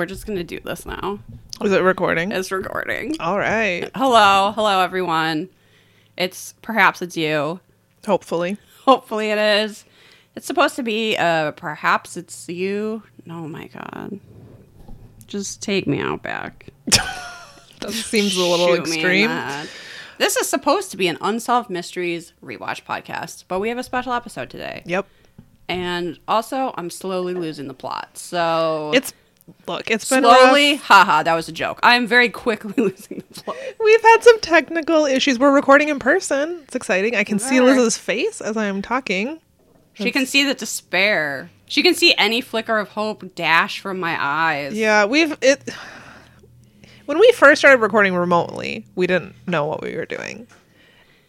we're just gonna do this now. Is it recording? It's recording. All right. Hello, hello everyone. It's perhaps it's you. Hopefully. Hopefully it is. It's supposed to be uh perhaps it's you. Oh my god. Just take me out back. That seems a little Shoot extreme. This is supposed to be an unsolved mysteries rewatch podcast, but we have a special episode today. Yep. And also, I'm slowly losing the plot. So It's look, it's been slowly, rough. haha, that was a joke. I am very quickly losing the plot. We've had some technical issues. We're recording in person. It's exciting. I can see Right. Liz's face as I am talking. She can see the despair. She can see any flicker of hope dash from my eyes. Yeah, we've it when we first started recording remotely, we didn't know what we were doing.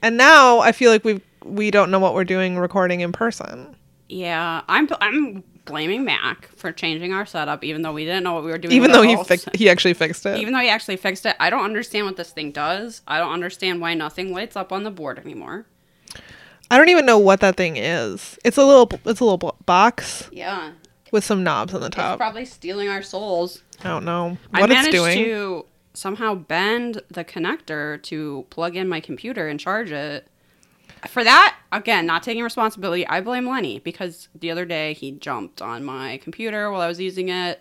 And now I feel like we we don't know what we're doing recording in person. Yeah, I'm I'm blaming Mac for changing our setup, even though we didn't know what we were doing. Even though he fixed he actually fixed it. even though he actually fixed it, I don't understand what this thing does. I don't understand why nothing lights up on the board anymore. I don't even know what that thing is. It's a little it's a little box Yeah, with some knobs on the it's top. probably stealing our souls. I don't know I what it's managed doing. to somehow bend the connector to plug in my computer and charge it. For that, again, not taking responsibility, I blame Lenny because the other day he jumped on my computer while I was using it.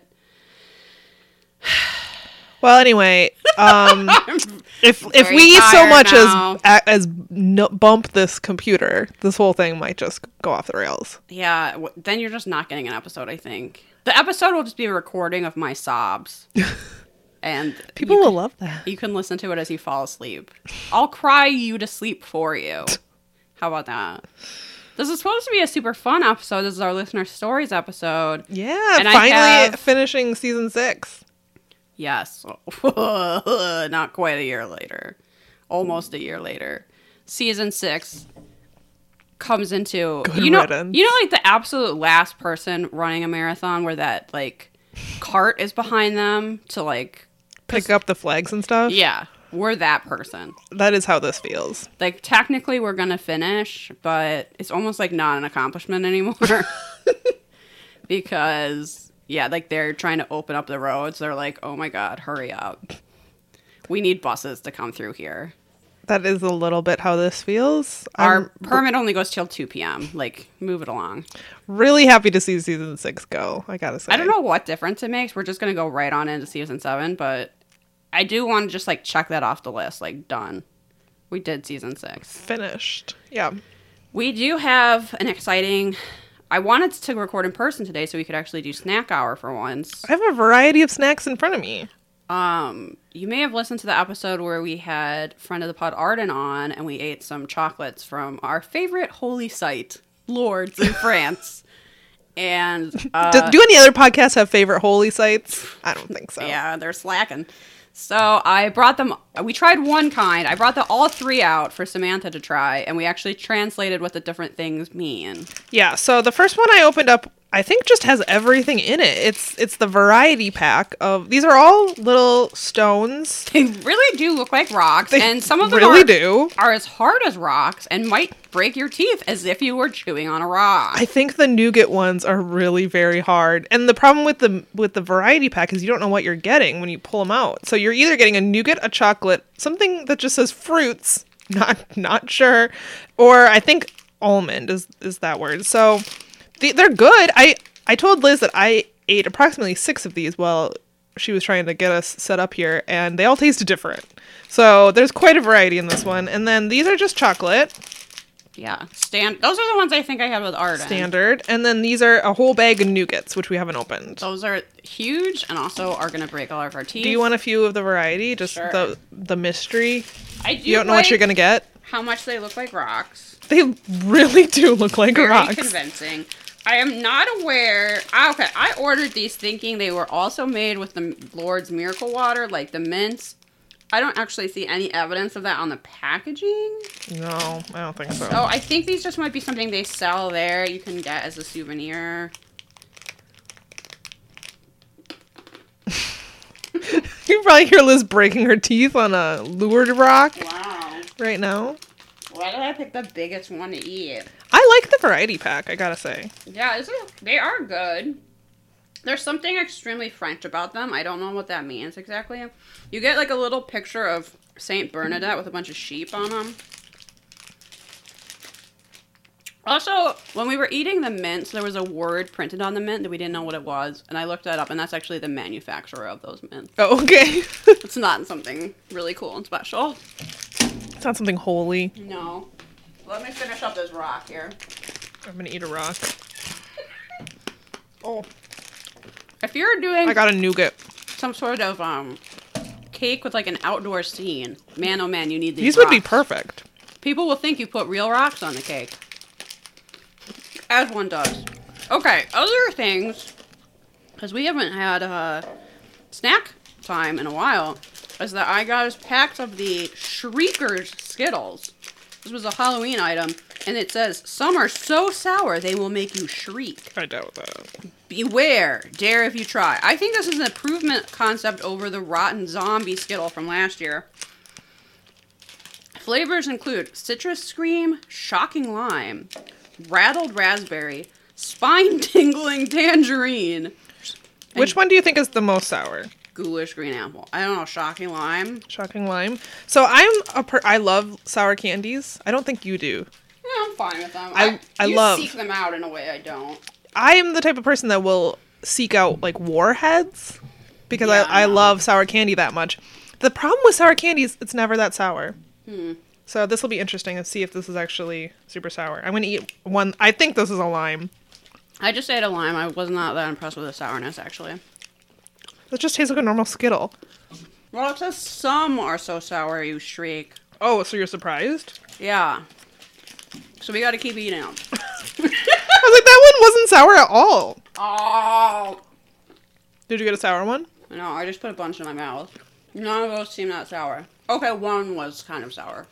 Well, anyway, um, if if we so much now. as as no, bump this computer, this whole thing might just go off the rails. Yeah, w- then you're just not getting an episode, I think. The episode will just be a recording of my sobs. and People will can, love that. you can listen to it as you fall asleep. I'll cry you to sleep for you. How about that? This is supposed to be a super fun episode. This is our listener stories episode. Yeah, And finally have- finishing season six. Yes. Not quite a year later. Almost a year later. Season six comes into Good you know riddance. you know like the absolute last person running a marathon where that like cart is behind them to like Pick up the flags and stuff. yeah we're that person That is how this feels. like technically we're gonna finish but it's almost like not an accomplishment anymore because yeah like they're trying to open up the roads they're like oh my god hurry up we need buses to come through here That is a little bit how this feels. our I'm permit only goes till 2 p.m like move it along really happy to see season six go. I gotta say. i don't know what difference it makes we're just gonna go right on into season 7 but i do want to just like check that off the list like done we did season 6 Finished. Yeah. We do have an exciting. I wanted to record in person today so we could actually do snack hour for once. I have a variety of snacks in front of me. Um, you may have listened to the episode where we had friend of the pod Arden on, and we ate some chocolates from our favorite holy site, Lourdes in France. And uh, Do, do any other podcasts have favorite holy sites? I don't think so. yeah, they're slacking. So I brought them. We tried one kind. I brought the all three out for Samantha to try, and we actually translated what the different things mean. Yeah, so the first one I opened up, I think just has everything in it. It's it's the variety pack of these are all little stones. They really do look like rocks, They and some of them really are, do. are as hard as rocks and might break your teeth as if you were chewing on a rock. I think the nougat ones are really very hard. And the problem with the with the variety pack is you don't know what you're getting when you pull them out. So you're either getting a nougat, a chocolate, something that just says fruits, not not sure, or I think almond is is that word. So the, they're good. I I told Liz that I ate approximately 6 of these while she was trying to get us set up here and they all tasted different. So there's quite a variety in this one. And then these are just chocolate. yeah, stand. Those are the ones I think I had with Arden. standard. And then these are a whole bag of nougats, which we haven't opened. Those are huge and also are gonna break all of our teeth. Do you want a few of the variety? Just Sure. the the mystery. I do. You don't know what you're gonna get. How much they look like rocks? They really do look like Very rocks. convincing. I am not aware. Okay, I ordered these thinking they were also made with the Lourdes Miracle Water, like the mints. I don't actually see any evidence of that on the packaging. No, I don't think so. Oh, I think these just might be something they sell there. You can get as a souvenir. You probably hear Liz breaking her teeth on a Lourdes rock Wow. right now. Why did I pick the biggest one to eat? I like the variety pack. I gotta say. Yeah, is, they are good. There's something extremely French about them. I don't know what that means exactly. You get like a little picture of Saint Bernadette with a bunch of sheep on them. Also, when we were eating the mints, there was a word printed on the mint that we didn't know what it was, and I looked that up, and that's actually the manufacturer of those mints. Oh, okay. It's not something really cool and special. It's not something holy. No. Let me finish up this rock here. I'm gonna eat a rock. Oh, If you're doing I got a nougat. some sort of um cake with like an outdoor scene, man oh man, you need these. These would be perfect. People will think you put real rocks on the cake. As one does. Okay, other things, because we haven't had uh, snack time in a while, is that I got us packs of the Shriekers Skittles. This was a Halloween item, and it says, Some are so sour they will make you shriek. I doubt that. Beware, dare if you try. I think this is an improvement concept over the rotten zombie Skittle from last year. Flavors include citrus scream, shocking lime, rattled raspberry, spine tingling tangerine, Which one do you think is the most sour? Ghoulish green apple. I don't know, shocking lime. Shocking lime. So I'm a per. I love sour candies. I don't think you do. Yeah, I'm fine with them. I- I you love- seek them out in a way I don't. I am the type of person that will seek out like warheads because Yeah, I, I I love sour candy that much. The problem with sour candy is it's never that sour. Hmm. So this will be interesting to see if this is actually super sour. I'm gonna eat one. I think this is a lime. I just ate a lime. I was not that impressed with the sourness, actually. It just tastes like a normal Skittle. Well, it says some are so sour you shriek. Oh, so you're surprised? Yeah. So we gotta keep eating them. I was like, that one wasn't sour at all. Oh! Did you get a sour one? No, I just put a bunch in my mouth. None of those seem that sour. Okay, one was kind of sour.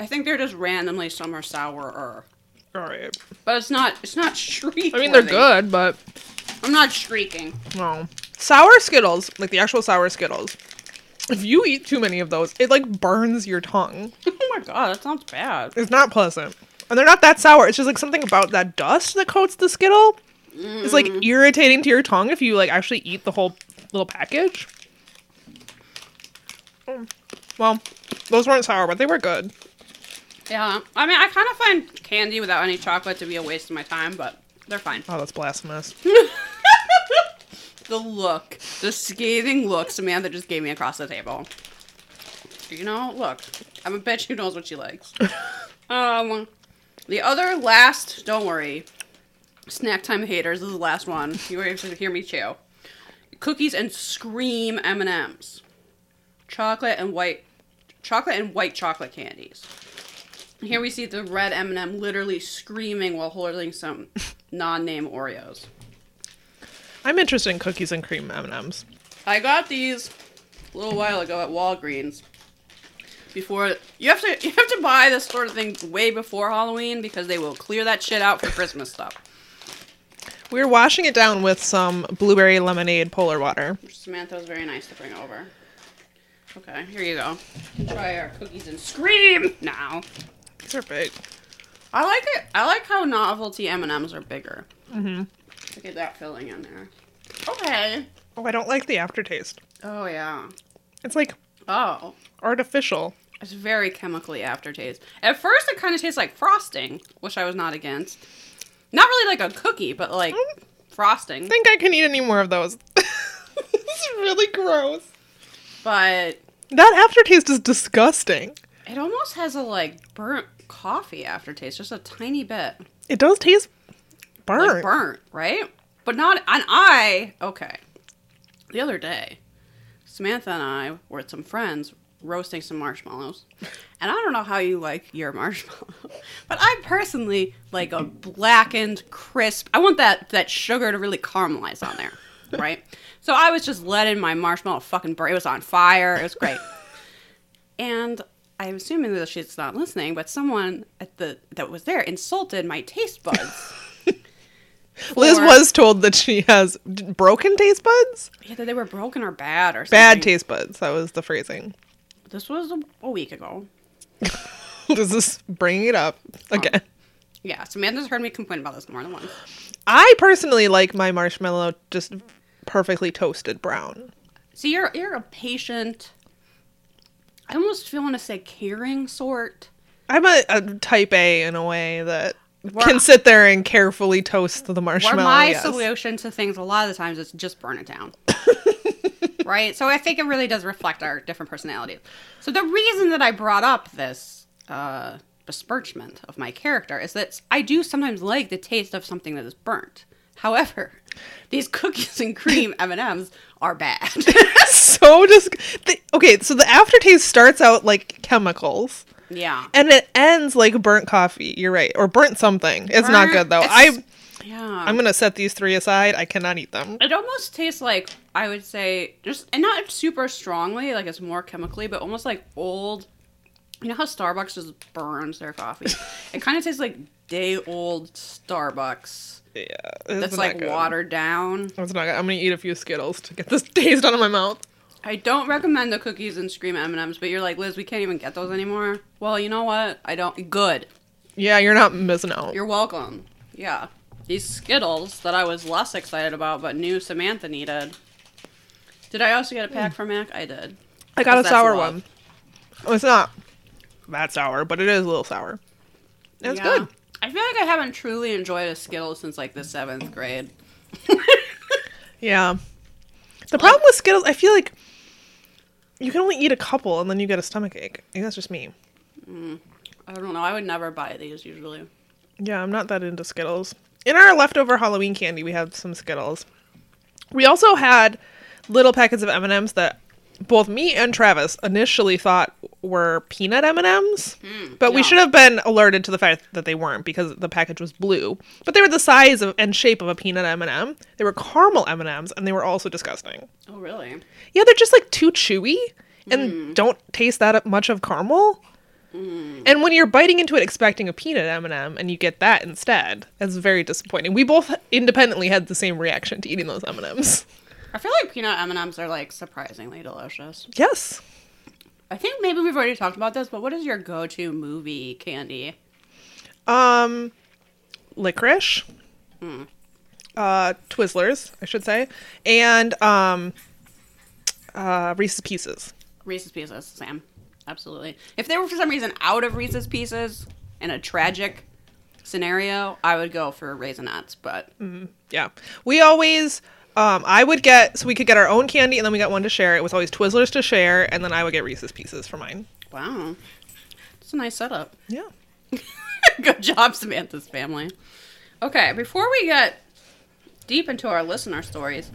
I think they're just randomly some are sourer. All right. But it's not it's not shriek. I mean, they're good, but I'm not shrieking. no. Sour Skittles, like the actual sour Skittles. If you eat too many of those, it like burns your tongue. oh my god, that sounds bad. It's not pleasant. And they're not that sour. It's just like something about that dust that coats the Skittle It's like irritating to your tongue if you like actually eat the whole little package. Mm. Well, those weren't sour, but they were good. Yeah. I mean I kinda find candy without any chocolate to be a waste of my time, but they're fine. Oh, that's blasphemous. The look, the scathing look Samantha just gave me across the table. You know, look, I'm a bitch who knows what she likes. um, the other last, don't worry, snack time haters. This is the last one. You were able to hear me chew. Cookies and scream M and M's, chocolate and white, chocolate and white chocolate candies. Here we see the red M and m literally screaming while holding some non-name Oreos. I'm interested in cookies and cream M&Ms. I got these a little while ago at Walgreens. Before you have to you have to buy this sort of thing way before Halloween because they will clear that shit out for Christmas stuff. We're washing it down with some blueberry lemonade polar water. Which Samantha was very nice to bring over. Okay, here you go. Try our cookies and scream now. These are big. I like it. I like how novelty M and M's are bigger. Mm-hmm. Get that filling in there. Okay. Oh, I don't like the aftertaste. Oh yeah. It's like Oh. artificial. It's very chemically aftertaste. At first, it kind of tastes like frosting, which I was not against. Not really like a cookie, but like Mm. frosting. I think I can eat any more of those. it's really gross. But That aftertaste is disgusting. it almost has a like burnt coffee aftertaste, just a tiny bit, It does taste burnt. like burnt, right? But not. And I okay. The other day, Samantha and I were with some friends roasting some marshmallows. And I don't know how you like your marshmallow, but I personally like a blackened, crisp. I want that that sugar to really caramelize on there, right? So I was just letting my marshmallow fucking burn. It was on fire. It was great. and I'm assuming that she's not listening, but someone at the that was there insulted my taste buds. Liz was told that she has broken taste buds? either they were broken or bad or something. Bad taste buds. That was the phrasing. This was a, a week ago. Does this bring it up again? Yeah, Samantha's heard me complain about this more than once. I personally like my marshmallow just perfectly toasted brown. See, you're you're a patient. I almost feel want to say caring sort. I'm a, a type A in a way that can sit there and carefully toast the Where marshmallow. my yes. solution to things a lot of the times is just burn it down. right? So I think it really does reflect our different personalities. So the reason that I brought up this uh, besmirchment of my character is that I do sometimes like the taste of something that is burnt. However, these cookies and cream M&Ms are bad. so just the, okay. So the aftertaste starts out like chemicals. yeah. And it ends like burnt coffee. You're right, or burnt something. It's not good though. I Yeah. I'm gonna set these three aside. I cannot eat them. It almost tastes like I would say just and not super strongly, like it's more chemically, but almost like old. You know how Starbucks just burns their coffee? it kind of tastes like day old Starbucks. Yeah, That's it's like good. watered down. It's not good. I'm gonna eat a few Skittles to get this taste out of my mouth. I don't recommend the cookies and scream M and M's, but you're like Liz, we can't even get those anymore. Well, you know what? I don't. Good. Yeah, you're not missing out. You're welcome. Yeah. These Skittles that I was less excited about, but knew Samantha needed. Did I also get a pack hmm. from Mac? I did. I got a sour love. one. Oh, it's not that sour, but it is a little sour. It's Yeah. good. I feel like I haven't truly enjoyed a Skittle since like the seventh grade. Yeah. The problem with Skittles, I feel like you can only eat a couple and then you get a stomach ache. I think that's just me. Mm, I don't know. I would never buy these usually. Yeah, I'm not that into Skittles. In our leftover Halloween candy, we had some Skittles. We also had little packets of M&Ms that both me and Travis initially thought were peanut M&Ms, but we should have been alerted to the fact that they weren't because the package was blue. But they were the size of, and shape of a peanut M&M. They were caramel M&Ms and they were also disgusting. Oh really? Yeah, they're just like too chewy and don't taste that much of caramel. And when you're biting into it expecting a peanut M&M and you get that instead, that's very disappointing. We both independently had the same reaction to eating those M&Ms. I feel like peanut M and M's are like surprisingly delicious. Yes. I think maybe we've already talked about this, but what is your go-to movie candy? Um licorice. Uh Twizzlers, I should say. And um uh Reese's Pieces. Reese's Pieces, Sam. Absolutely. If they were for some reason out of Reese's Pieces in a tragic scenario, I would go for Raisinets. But Yeah. We always um I would get so we could get our own candy and then we got one to share. It was always Twizzlers to share and then I would get Reese's Pieces for mine. wow, it's a nice setup. Yeah. Good job, Samantha's family. Okay, before we get deep into our listener stories,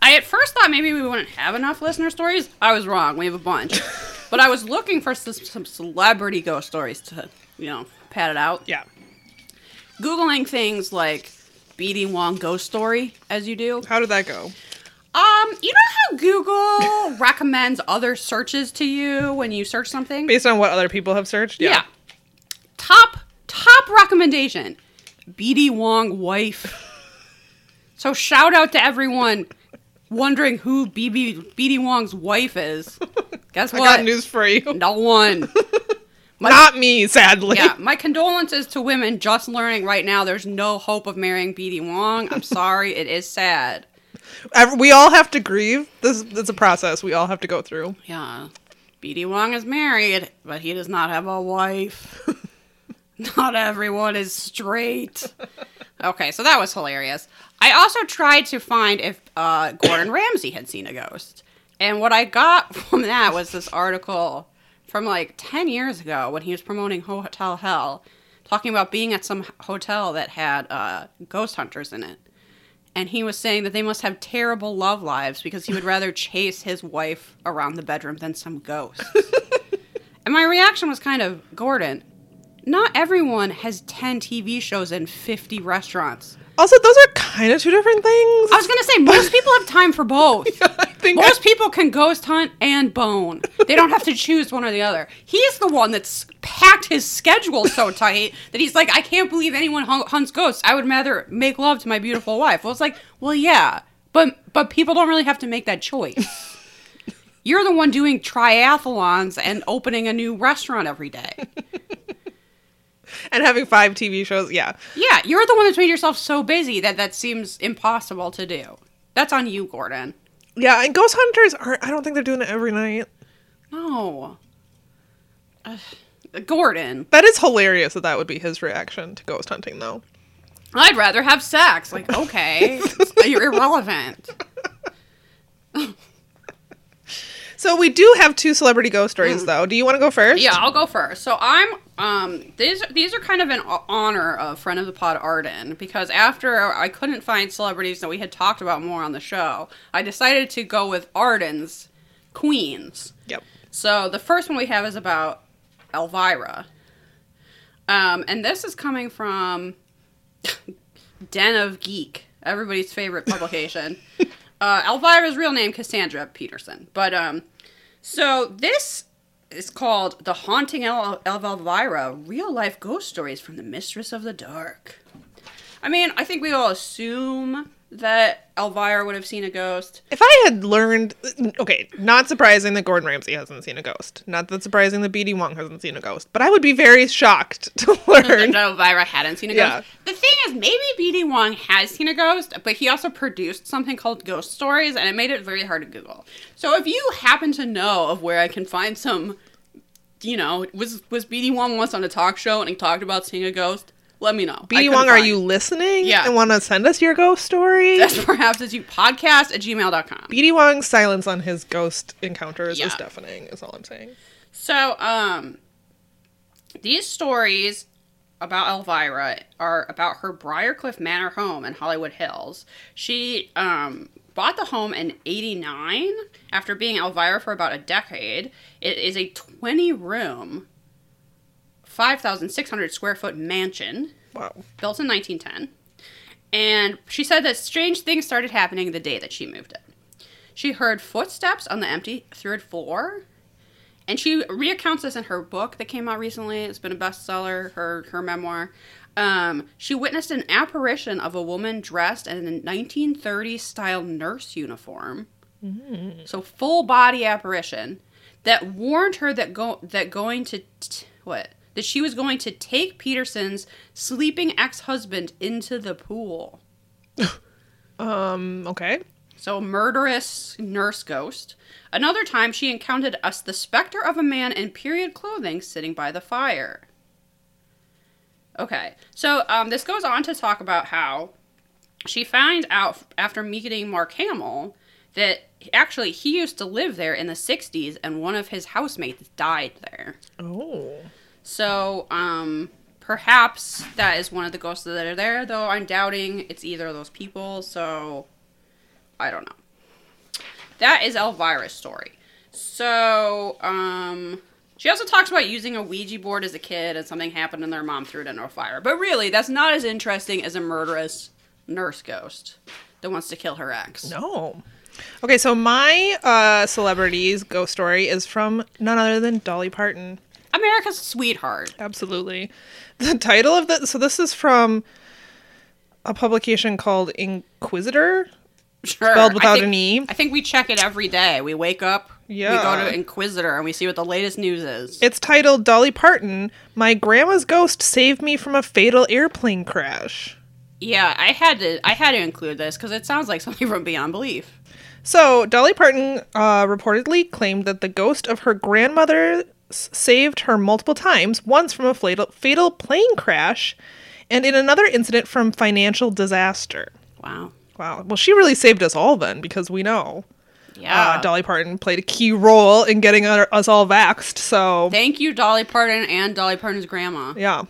I at first thought maybe we wouldn't have enough listener stories. I was wrong. We have a bunch. but I was looking for some, some celebrity ghost stories to, you know, pad it out. Yeah. Googling things like BD Wong ghost story, as you do. How did that go? Um, you know how Google recommends other searches to you when you search something? Based on what other people have searched? Yeah. Top top recommendation. BD Wong wife. so shout out to everyone wondering who BB BD Wong's wife is. Guess what? I got news for you. No one. Not me, sadly. Yeah, my condolences to women just learning right now there's no hope of marrying BD Wong. I'm sorry, it is sad. We all have to grieve. This it's a process we all have to go through. Yeah. BD Wong is married, but he does not have a wife. not everyone is straight. Okay, so that was hilarious. I also tried to find if uh, Gordon Ramsay had seen a ghost. And what I got from that was this article from like 10 years ago when he was promoting Hotel Hell, talking about being at some hotel that had uh, ghost hunters in it. And he was saying that they must have terrible love lives because he would rather chase his wife around the bedroom than some ghost. and my reaction was kind of Gordon, not everyone has 10 TV shows and 50 restaurants. Also, those are kind of two different things. I was going to say, most people have time for both. I think Most people can ghost hunt and bone. They don't have to choose one or the other. He's the one that's packed his schedule so tight that he's like, I can't believe anyone hun- hunts ghosts. I would rather make love to my beautiful wife. Well, it's like, well, yeah, but but people don't really have to make that choice. You're the one doing triathlons and opening a new restaurant every day. And having five TV shows. Yeah. Yeah, you're the one that's made yourself so busy that that seems impossible to do. That's on you, Gordon. Yeah, and Ghost Hunters are I don't think they're doing it every night. No. Ugh. Gordon, That is hilarious that that would be his reaction to ghost hunting though. I'd rather have sex. Like, okay, you're irrelevant. So we do have two celebrity ghost stories hmm. though. Do you want to go first? Yeah, I'll go first. So I'm um these these are kind of in honor of friend of the pod Arden because after I couldn't find celebrities that we had talked about more on the show, I decided to go with Arden's queens. Yep. So the first one we have is about Elvira. Um, and this is coming from Den of Geek, everybody's favorite publication. uh, Elvira's real name Cassandra Peterson, but um, so this is called "The Haunting of Elvira: Real Life Ghost Stories from the Mistress of the Dark." I mean, I think we all assume that Elvira would have seen a ghost. If I had learned, okay, not surprising that Gordon Ramsay hasn't seen a ghost. Not that surprising that BD Wong hasn't seen a ghost. But I would be very shocked to learn. that Elvira hadn't seen a Yeah. ghost. The thing is, maybe BD Wong has seen a ghost, but he also produced something called Ghost Stories, and it made it very hard to Google. So if you happen to know of where I can find some, you know, was was BD Wong once on a talk show and he talked about seeing a ghost? Let me know. BD Wong, are you listening? Yeah. And want to send us your ghost story? That's perhaps as you podcast at gmail.com. BD Wong's silence on his ghost encounters is deafening, is all I'm saying. So, um, these stories about Elvira are about her Briarcliff Manor home in Hollywood Hills. She um, bought the home in 89 after being Elvira for about a decade. It is a 20 room, 5,600 square foot mansion Wow. built in 1910. And she said that strange things started happening the day that she moved in. She heard footsteps on the empty third floor. And she recounts this in her book that came out recently. It's been a bestseller, her, her memoir. Um, she witnessed an apparition of a woman dressed in a 1930s style nurse uniform. So full body apparition that warned her that go that going to t- what that she was going to take Peterson's sleeping ex-husband into the pool. Um, okay. So, murderous nurse ghost. Another time, she encountered us the specter of a man in period clothing sitting by the fire. Okay, so um, this goes on to talk about how she found out after meeting Mark Hamill that actually he used to live there in the 60s and one of his housemates died there. Oh. So, um, perhaps that is one of the ghosts that are there, though I'm doubting it's either of those people, so I don't know. That is Elvira's story. So, um, she also talks about using a Ouija board as a kid and something happened and their mom threw it into a fire. But really, that's not as interesting as a murderous nurse ghost that wants to kill her ex. No. Okay, so my uh celebrities ghost story is from none other than Dolly Parton. America's sweetheart. Absolutely. The title of the so this is from a publication called Inquisitr. Sure. Spelled without think- an E. I think we check it every day. We wake up, yeah. we go to Inquisitr, and we see what the latest news is. It's titled Dolly Parton, My Grandma's Ghost Saved Me from a Fatal Airplane Crash. yeah, I had to. I had to include this because it sounds like something from Beyond Belief. So, Dolly Parton uh, reportedly claimed that the ghost of her grandmother saved her multiple times, once from a fatal, fatal plane crash, and in another incident from financial disaster. Wow. Wow. Well, she really saved us all then, because we know Yeah. uh, Dolly Parton played a key role in getting our- us all vaxxed. So, Thank you, Dolly Parton and Dolly Parton's grandma. yeah.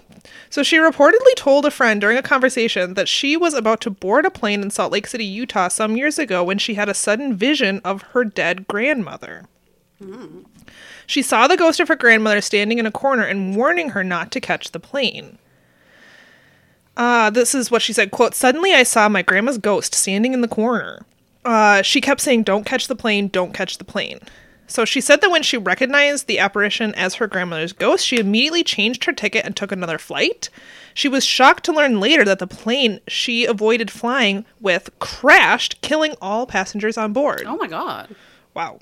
So she reportedly told a friend during a conversation that she was about to board a plane in Salt Lake City, Utah, some years ago when she had a sudden vision of her dead grandmother. She saw the ghost of her grandmother standing in a corner and warning her not to catch the plane. Uh, this is what she said, quote, Suddenly I saw my grandma's ghost standing in the corner. Uh, she kept saying, Don't catch the plane, don't catch the plane. So she said that when she recognized the apparition as her grandmother's ghost, she immediately changed her ticket and took another flight. She was shocked to learn later that the plane she avoided flying with crashed, killing all passengers on board. Oh my god. Wow.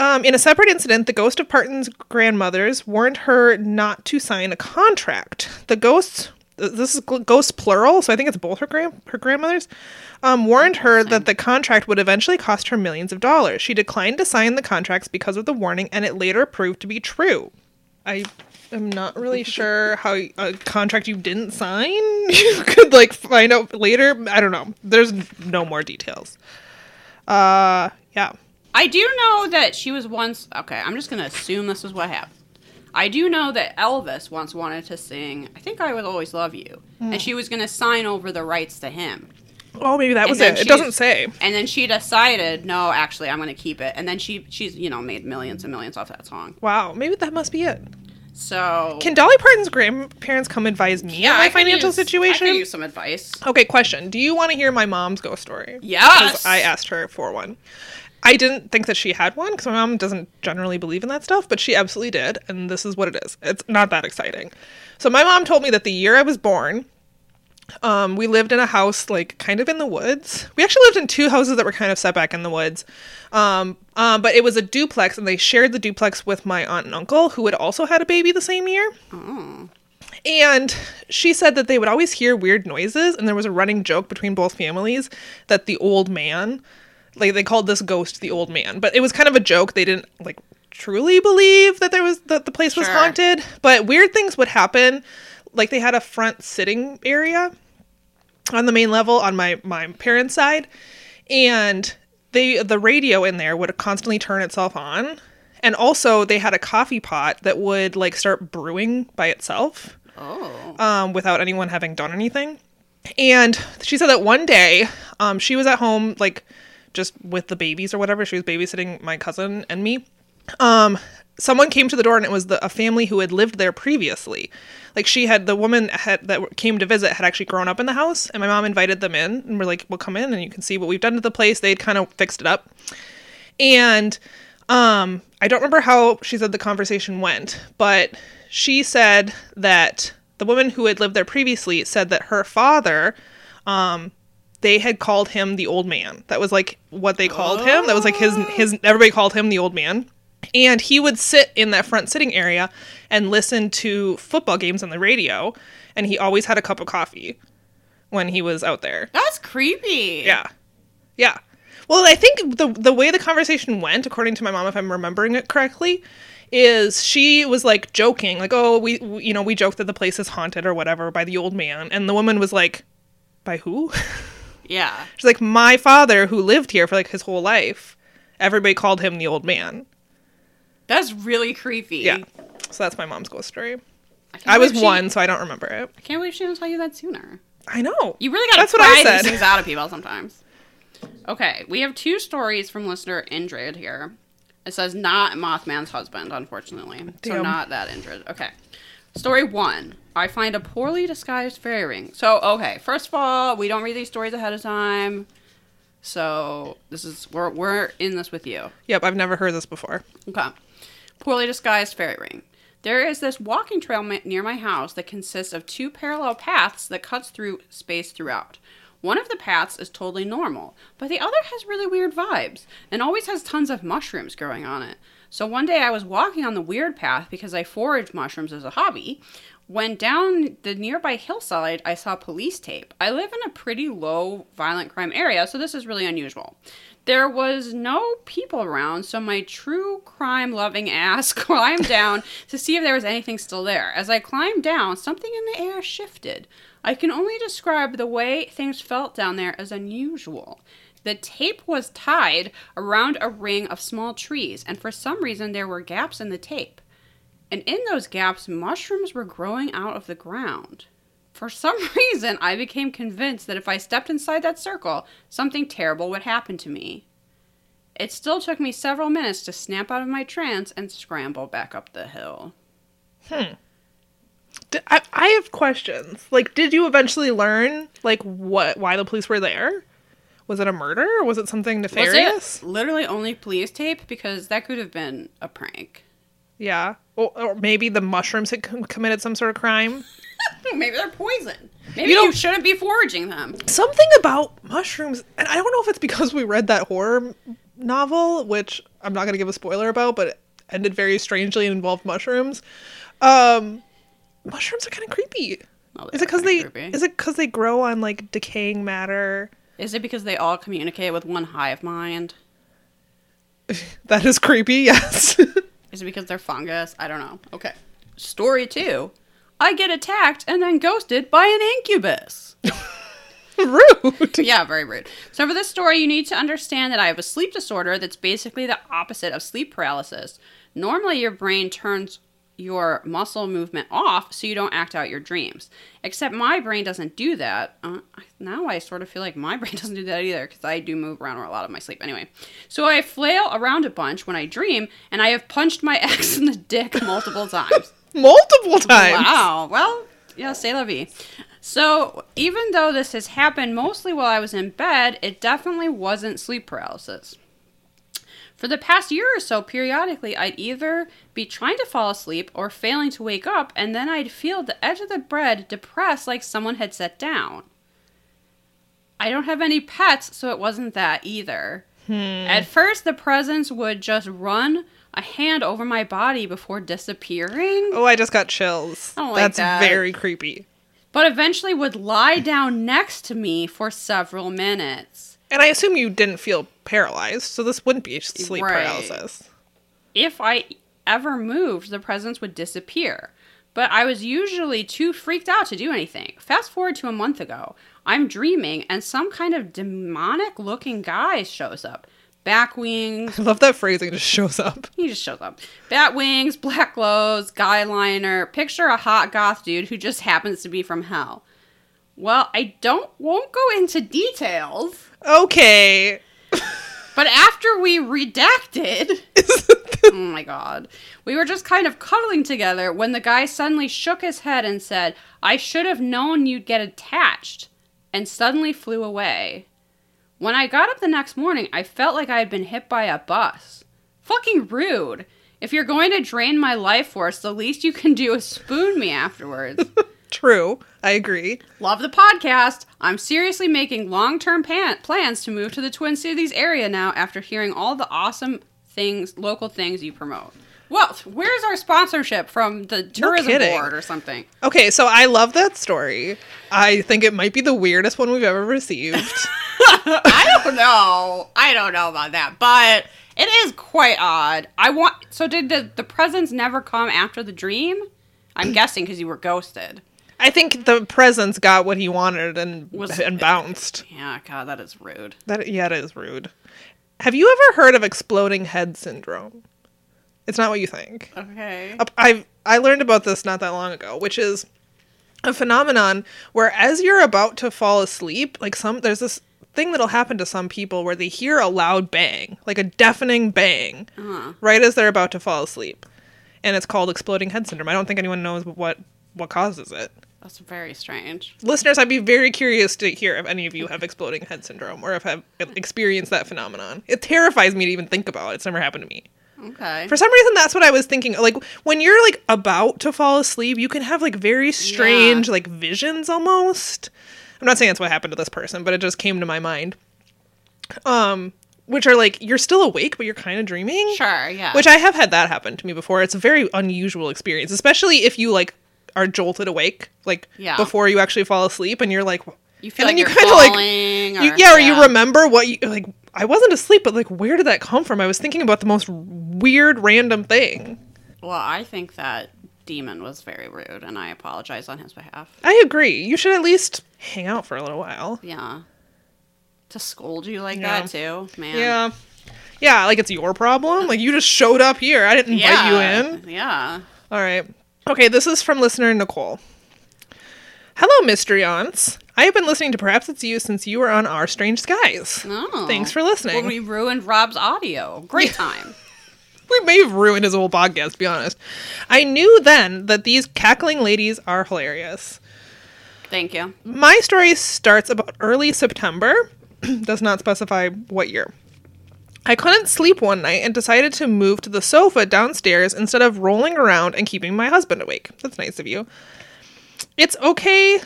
Um, in a separate incident, the ghost of Parton's grandmothers warned her not to sign a contract. The ghosts, this is gl- ghost plural, so I think it's both her grand her grandmothers, um, warned her that the contract would eventually cost her millions of dollars. She declined to sign the contracts because of the warning, and it later proved to be true. I am not really sure how a contract you didn't sign you could like find out later. I don't know. There's no more details. Uh, yeah. I do know that she was once. Okay, I'm just gonna assume this is what happened. I do know that Elvis once wanted to sing "I Think I Will Always Love You," and hmm. she was gonna sign over the rights to him. Oh, maybe that was it. It doesn't say. And then she decided, no, actually, I'm gonna keep it. And then she, she's, you know, made millions and millions off that song. Wow, maybe that must be it. So Can Dolly Parton's grandparents come advise me on my financial use- I situation? could use some advice. Okay, question. Do you want to hear my mom's ghost story? Yes. I asked her for one. I didn't think that she had one because my mom doesn't generally believe in that stuff, but she absolutely did, and this is what it is. It's not that exciting. So my mom told me that the year I was born, um, we lived in a house like kind of in the woods. We actually lived in two houses that were kind of set back in the woods, um, um, but it was a duplex, and they shared the duplex with my aunt and uncle, who had also had a baby the same year. And she said that they would always hear weird noises, and there was a running joke between both families that the old man, like they called this ghost the old man, but it was kind of a joke. They didn't like truly believe that there was that the place was Sure. haunted, but weird things would happen. Like they had a front sitting area on the main level on my my parents' side, and they the radio in there would constantly turn itself on, and also they had a coffee pot that would like start brewing by itself Oh. um, without anyone having done anything. And she said that one day um, she was at home, like just with the babies or whatever. She was babysitting my cousin and me. Um, someone came to the door and it was the, a family who had lived there previously. Like she had the woman had that came to visit had actually grown up in the house, and my mom invited them in and we're like, "Well, come in and you can see what we've done to the place." They'd kind of fixed it up, and um, I don't remember how she said the conversation went, but she said that the woman who had lived there previously said that her father, um, they had called him the old man. That was like what they called him. That was like his his. Everybody called him the old man. And he would sit in that front sitting area and listen to football games on the radio. And he always had a cup of coffee when he was out there. That's creepy. Yeah. Yeah. Well, I think the the way the conversation went, according to my mom, if I'm remembering it correctly, is she was like joking, like, "Oh, we, we you know, we joked that the place is haunted or whatever by the old man," and the woman was like, "By who?" Yeah. She's like, "My father, who lived here for like his whole life, everybody called him the old man." That's really creepy. Yeah. So that's my mom's ghost story. can't I was she- one, so I don't remember it. I can't believe she didn't tell you that sooner. I know. You really gotta That's what I pry said. these things out of people sometimes. Okay, we have two stories from listener Indrid here. It says not Mothman's husband, unfortunately. So not that Indrid. Okay. Story one. I find a poorly disguised fairy ring. So okay, first of all, we don't read these stories ahead of time. So this is we're we're in this with you. Yep, I've never heard this before. Okay. Poorly disguised fairy ring. There is this walking trail ma- near my house that consists of two parallel paths that cuts through space throughout. One of the paths is totally normal, but the other has really weird vibes and always has tons of mushrooms growing on it. So one day I was walking on the weird path because I forage mushrooms as a hobby. When down the nearby hillside, I saw police tape. I live in a pretty low violent crime area, so this is really unusual. There was no people around, so my true crime loving ass climbed down to see if there was anything still there. As I climbed down, something in the air shifted. I can only describe the way things felt down there as unusual. The tape was tied around a ring of small trees, and for some reason there were gaps in the tape. And in those gaps, mushrooms were growing out of the ground. For some reason, I became convinced that if I stepped inside that circle, something terrible would happen to me. It still took me several minutes to snap out of my trance and scramble back up the hill. Hmm. D- I, I have questions. Like, did you eventually learn like what why the police were there? Was it a murder? Or was it something Was nefarious? it literally only police tape? Because that could have been a prank. Yeah, or, or maybe the mushrooms had com- committed some sort of crime. Maybe they're poison. Maybe You you, shouldn't be foraging them. Something about mushrooms, and I don't know if it's because we read that horror novel, which I'm not going to give a spoiler about, but it ended very strangely and involved mushrooms. Um, mushrooms are kind of creepy. Oh, Is it because they creepy. is it because they grow on like decaying matter? Is it because they all communicate with one hive mind? That is creepy. Yes. Is it because they're fungus? I don't know. Okay. Story two. I get attacked and then ghosted by an incubus. Rude. yeah, very rude. So for this story, you need to understand that I have a sleep disorder that's basically the opposite of sleep paralysis. Normally, your brain turns your muscle movement off so you don't act out your dreams. Except my brain doesn't do that. Uh, now I sort of feel like my brain doesn't do that either because I do move around a lot of my sleep anyway. So I flail around a bunch when I dream, and I have punched my ex in the dick multiple times. Multiple times. Wow. Well, yeah, say la vie. So, even though this has happened mostly while I was in bed, it definitely wasn't sleep paralysis. For the past year or so, periodically, I'd either be trying to fall asleep or failing to wake up, and then I'd feel the edge of the bed depressed like someone had sat down. I don't have any pets, so it wasn't that either. Hmm. At first, the presence would just run a hand over my body before disappearing. Oh, I just got chills. I don't like That's that. very creepy. but eventually would lie down next to me for several minutes. And I assume you didn't feel paralyzed, so this wouldn't be sleep Right. paralysis. If I ever moved, the presence would disappear. But I was usually too freaked out to do anything. Fast forward to a month ago. I'm dreaming, and some kind of demonic looking guy shows up. Back wings, I love that phrasing just shows up. He just shows up. Bat wings, black clothes, guy liner. Picture a hot goth dude who just happens to be from hell. Well, I don't won't go into details, Okay. but after we redacted, oh my god, we were just kind of cuddling together when the guy suddenly shook his head and said, "I should have known you'd get attached," and suddenly flew away. When I got up the next morning, I felt like I had been hit by a bus. Fucking rude. If you're going to drain my life force, the least you can do is spoon me afterwards. True. I agree. Love the podcast. I'm seriously making long term pan- plans to move to the Twin Cities area now after hearing all the awesome things, local things you promote. Well, where's our sponsorship from the tourism kidding. board or something? Okay, so I love that story. I think it might be the weirdest one we've ever received. I don't know. I don't know about that, but it is quite odd. I want. So did the the presents never come after the dream? I'm guessing because you were ghosted. I think the presence got what he wanted and Was- and bounced. Yeah, God, that is rude. That yeah, it is rude. Have you ever heard of exploding head syndrome? It's not what you think. Okay. I I learned about this not that long ago, which is a phenomenon where as you're about to fall asleep, like some there's this thing that'll happen to some people where they hear a loud bang, like a deafening bang, Uh-huh. right as they're about to fall asleep. And it's called exploding head syndrome. I don't think anyone knows what what causes it. That's very strange. Listeners, I'd be very curious to hear if any of you have exploding head syndrome or if have experienced that phenomenon. It terrifies me to even think about. It's never happened to me. Okay. For some reason, that's what I was thinking. Like when you're like about to fall asleep, you can have like very strange like visions almost. I'm not saying that's what happened to this person, but it just came to my mind. Um, which are like you're still awake, but you're kind of dreaming. Sure. Yeah. Which I have had that happen to me before. It's a very unusual experience, especially if you like are jolted awake, like Yeah. before you actually fall asleep, and you're like, you feel and like then you're kinda, like- falling. you, or- yeah, or you remember what you like. I wasn't asleep, but like, where did that come from? I was thinking about the most weird, random thing. Well, I think that demon was very rude, and I apologize on his behalf. I agree. You should at least hang out for a little while. Yeah. To scold you like Yeah. that too, man. Yeah. Yeah, like it's your problem. Like you just showed up here. I didn't invite Yeah. you in. Yeah. All right. Okay, this is from listener Nicole. Hello, mystery aunts. I have been listening to Perhaps It's You since you were on Our Strange Skies. Oh. Thanks for listening. Well, we ruined Rob's audio. Great time. We may have ruined his whole podcast, to be honest. I knew then that these cackling ladies are hilarious. Thank you. My story starts about early September, does not specify what year. I couldn't sleep one night and decided to move to the sofa downstairs instead of rolling around and keeping my husband awake. That's nice of you. It's okay.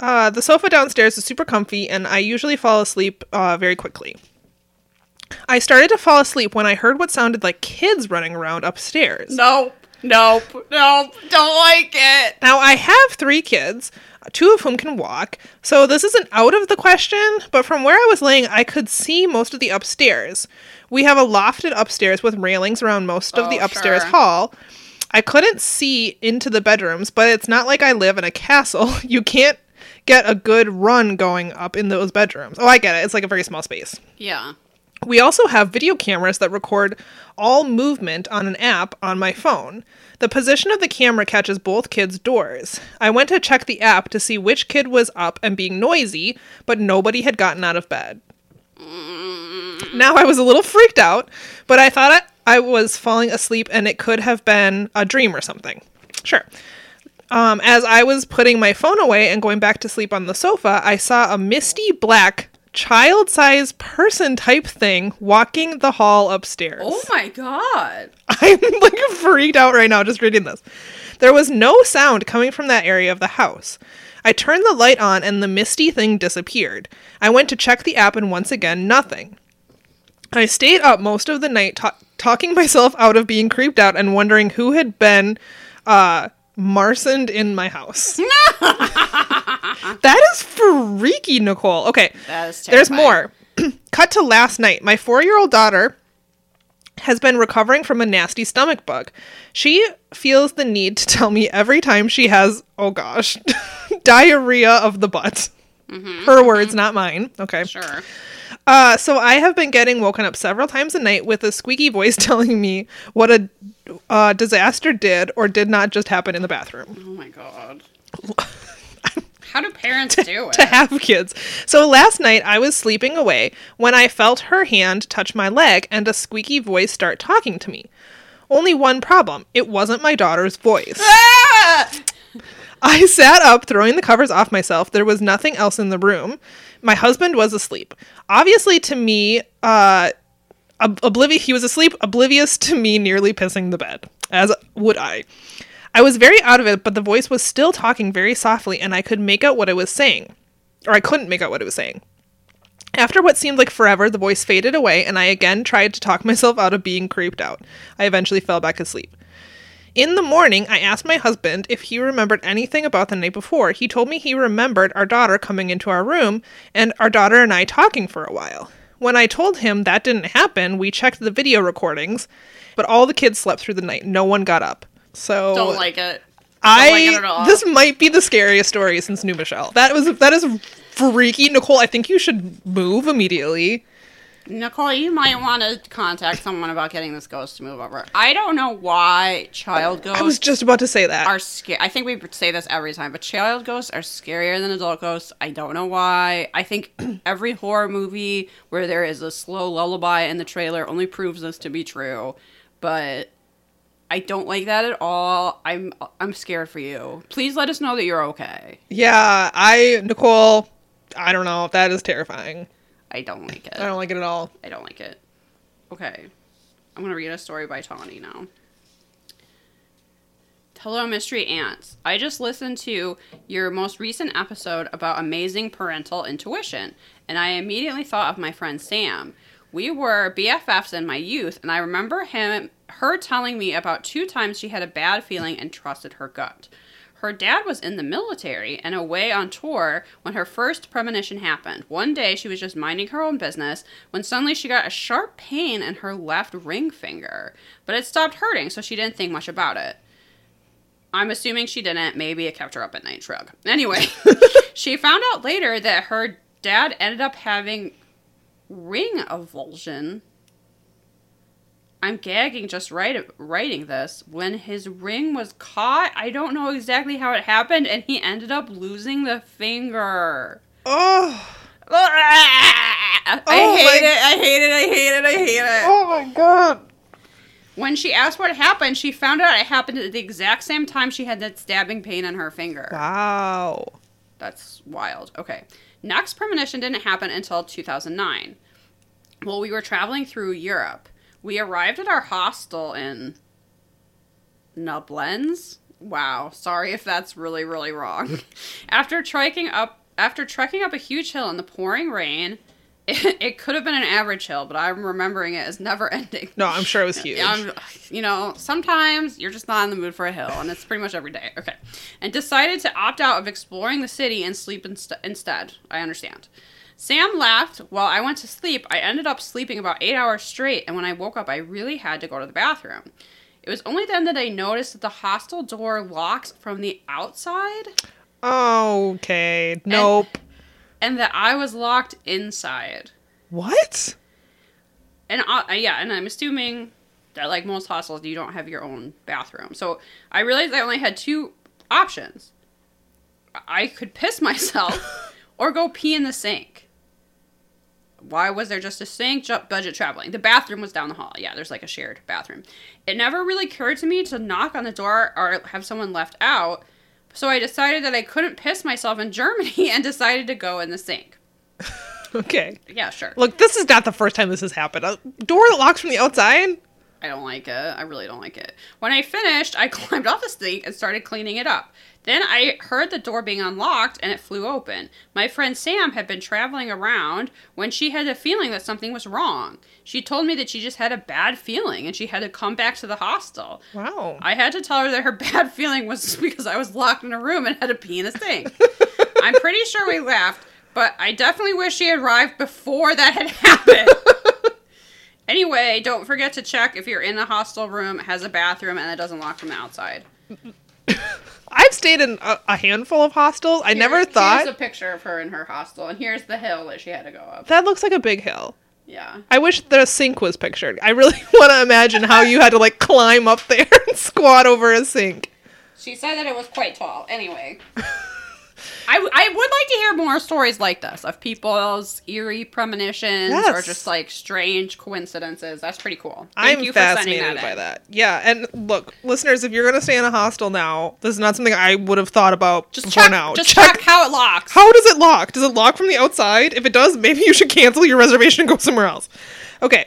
Uh, the sofa downstairs is super comfy, and I usually fall asleep uh, very quickly. I started to fall asleep when I heard what sounded like kids running around upstairs. Nope. Nope. Nope. Don't like it. Now, I have three kids, two of whom can walk, so this isn't out of the question, but from where I was laying, I could see most of the upstairs. We have a lofted upstairs with railings around most of Oh, the upstairs sure. hall. I couldn't see into the bedrooms, but it's not like I live in a castle. You can't get a good run going up in those bedrooms. Oh, I get it. It's like a very small space. Yeah. We also have video cameras that record all movement on an app on my phone. The position of the camera catches both kids' doors. I went to check the app to see which kid was up and being noisy, but nobody had gotten out of bed. Now I was a little freaked out, but I thought I, I was falling asleep and it could have been a dream or something. Sure. Um, as I was putting my phone away and going back to sleep on the sofa, I saw a misty black child sized person type thing walking the hall upstairs. Oh my god. I'm like freaked out right now just reading this. There was no sound coming from that area of the house. I turned the light on and the misty thing disappeared. I went to check the app and once again, nothing. I stayed up most of the night ta- talking myself out of being creeped out and wondering who had been uh Marsoned in my house. that is freaky, Nicole. Okay. That is There's more. Cut to last night. My four year old daughter has been recovering from a nasty stomach bug. She feels the need to tell me every time she has, oh gosh, diarrhea of the butt. Her words, not mine. Okay. Sure. Uh, so I have been getting woken up several times a night with a squeaky voice telling me what a uh, disaster did or did not just happen in the bathroom. Oh my god. How do parents do it? to have kids. So last night I was sleeping away when I felt her hand touch my leg and a squeaky voice start talking to me. Only one problem it wasn't my daughter's voice. Ah! I sat up, throwing the covers off myself. There was nothing else in the room. My husband was asleep. Obviously, to me, uh, ob- oblivious. He was asleep, oblivious to me nearly pissing the bed, as would I. I was very out of it, but the voice was still talking very softly, and I could make out what it was saying, or I couldn't make out what it was saying. After what seemed like forever, the voice faded away, and I again tried to talk myself out of being creeped out. I eventually fell back asleep. In the morning, I asked my husband if he remembered anything about the night before. He told me he remembered our daughter coming into our room and our daughter and I talking for a while. When I told him that didn't happen, we checked the video recordings, but all the kids slept through the night. No one got up. So Don't like it. I like it at all. this might be the scariest story since New Michelle. That was that is freaky, Nicole. I think you should move immediately. Nicole, you might want to contact someone about getting this ghost to move over. I don't know why child ghosts I was just about to say that. are scary. I think we say this every time, but child ghosts are scarier than adult ghosts. I don't know why. I think every horror movie where there is a slow lullaby in the trailer only proves this to be true. But I don't like that at all. I'm I'm scared for you. Please let us know that you're okay. yeah, I Nicole. I don't know. That is terrifying. I don't like it. I don't like it at all. I don't like it. Okay. I'm going to read a story by Tawny now. Hello, Mystery Ants. I just listened to your most recent episode about amazing parental intuition, and I immediately thought of my friend Sam. We were BFFs in my youth, and I remember him her telling me about two times she had a bad feeling and trusted her gut. Her dad was in the military and away on tour when her first premonition happened. One day she was just minding her own business when suddenly she got a sharp pain in her left ring finger. But it stopped hurting, so she didn't think much about it. I'm assuming she didn't. Maybe it kept her up at night. Shrug. Anyway, she found out later that her dad ended up having ring avulsion. I'm gagging just write, writing this. When his ring was caught, I don't know exactly how it happened, and he ended up losing the finger. Oh, I Oh hate my- it. I hate it. I hate it. I hate it. oh my god. When she asked what happened, she found out it happened at the exact same time she had that stabbing pain in her finger. Wow. That's wild. Okay. Next premonition didn't happen until 2009. Well, we were traveling through Europe. We arrived at our hostel in Nublens. Wow, sorry if that's really really wrong. after trekking up after trekking up a huge hill in the pouring rain It, it could have been an average hill, but I'm remembering it as never ending. No, I'm sure it was huge. I'm, you know, sometimes you're just not in the mood for a hill, and it's pretty much every day. Okay. And decided to opt out of exploring the city and sleep inst- instead. I understand. Sam laughed while I went to sleep. I ended up sleeping about eight hours straight, and when I woke up, I really had to go to the bathroom. It was only then that I noticed that the hostel door locks from the outside okay. Nope. and that I was locked inside. what? And uh, yeah, and I'm assuming that like most hostels, you don't have your own bathroom. So I realized I only had two options. I could piss myself or go pee in the sink. Why was there just a sink? Ju- budget traveling. The bathroom was down the hall. Yeah, there's like a shared bathroom. It never really occurred to me to knock on the door or have someone left out. So I decided that I couldn't piss myself in Germany and decided to go in the sink. Okay. Yeah, sure. Look, this is not the first time this has happened. A door that locks from the outside? I don't like it. I really don't like it. When I finished, I climbed off the sink and started cleaning it up. Then I heard the door being unlocked and it flew open. My friend Sam had been traveling around when she had a feeling that something was wrong. She told me that she just had a bad feeling and she had to come back to the hostel. Wow. I had to tell her that her bad feeling was because I was locked in a room and had to pee in a sink. I'm pretty sure we laughed, but I definitely wish she had arrived before that had happened. Anyway, don't forget to check if you're in a hostel room, it has a bathroom, and it doesn't lock from the outside. I've stayed in a, a handful of hostels. I never thought Here's a picture of her in her hostel, and here's the hill that she had to go up. that looks like a big hill. Yeah. I wish the sink was pictured. I really want to imagine how you had to like climb up there and squat over a sink. She said that it was quite tall. Anyway. I, w- I would like to hear more stories like this of people's eerie premonitions or just like strange coincidences. That's pretty cool. Thank I'm you for sending fascinated that by in. that. Yeah, and look, listeners, if you're gonna stay in a hostel now, this is not something I would have thought about Just before check, now. just check. how it locks. How does it lock? Does it lock from the outside? If it does, maybe you should cancel your reservation and go somewhere else. Okay,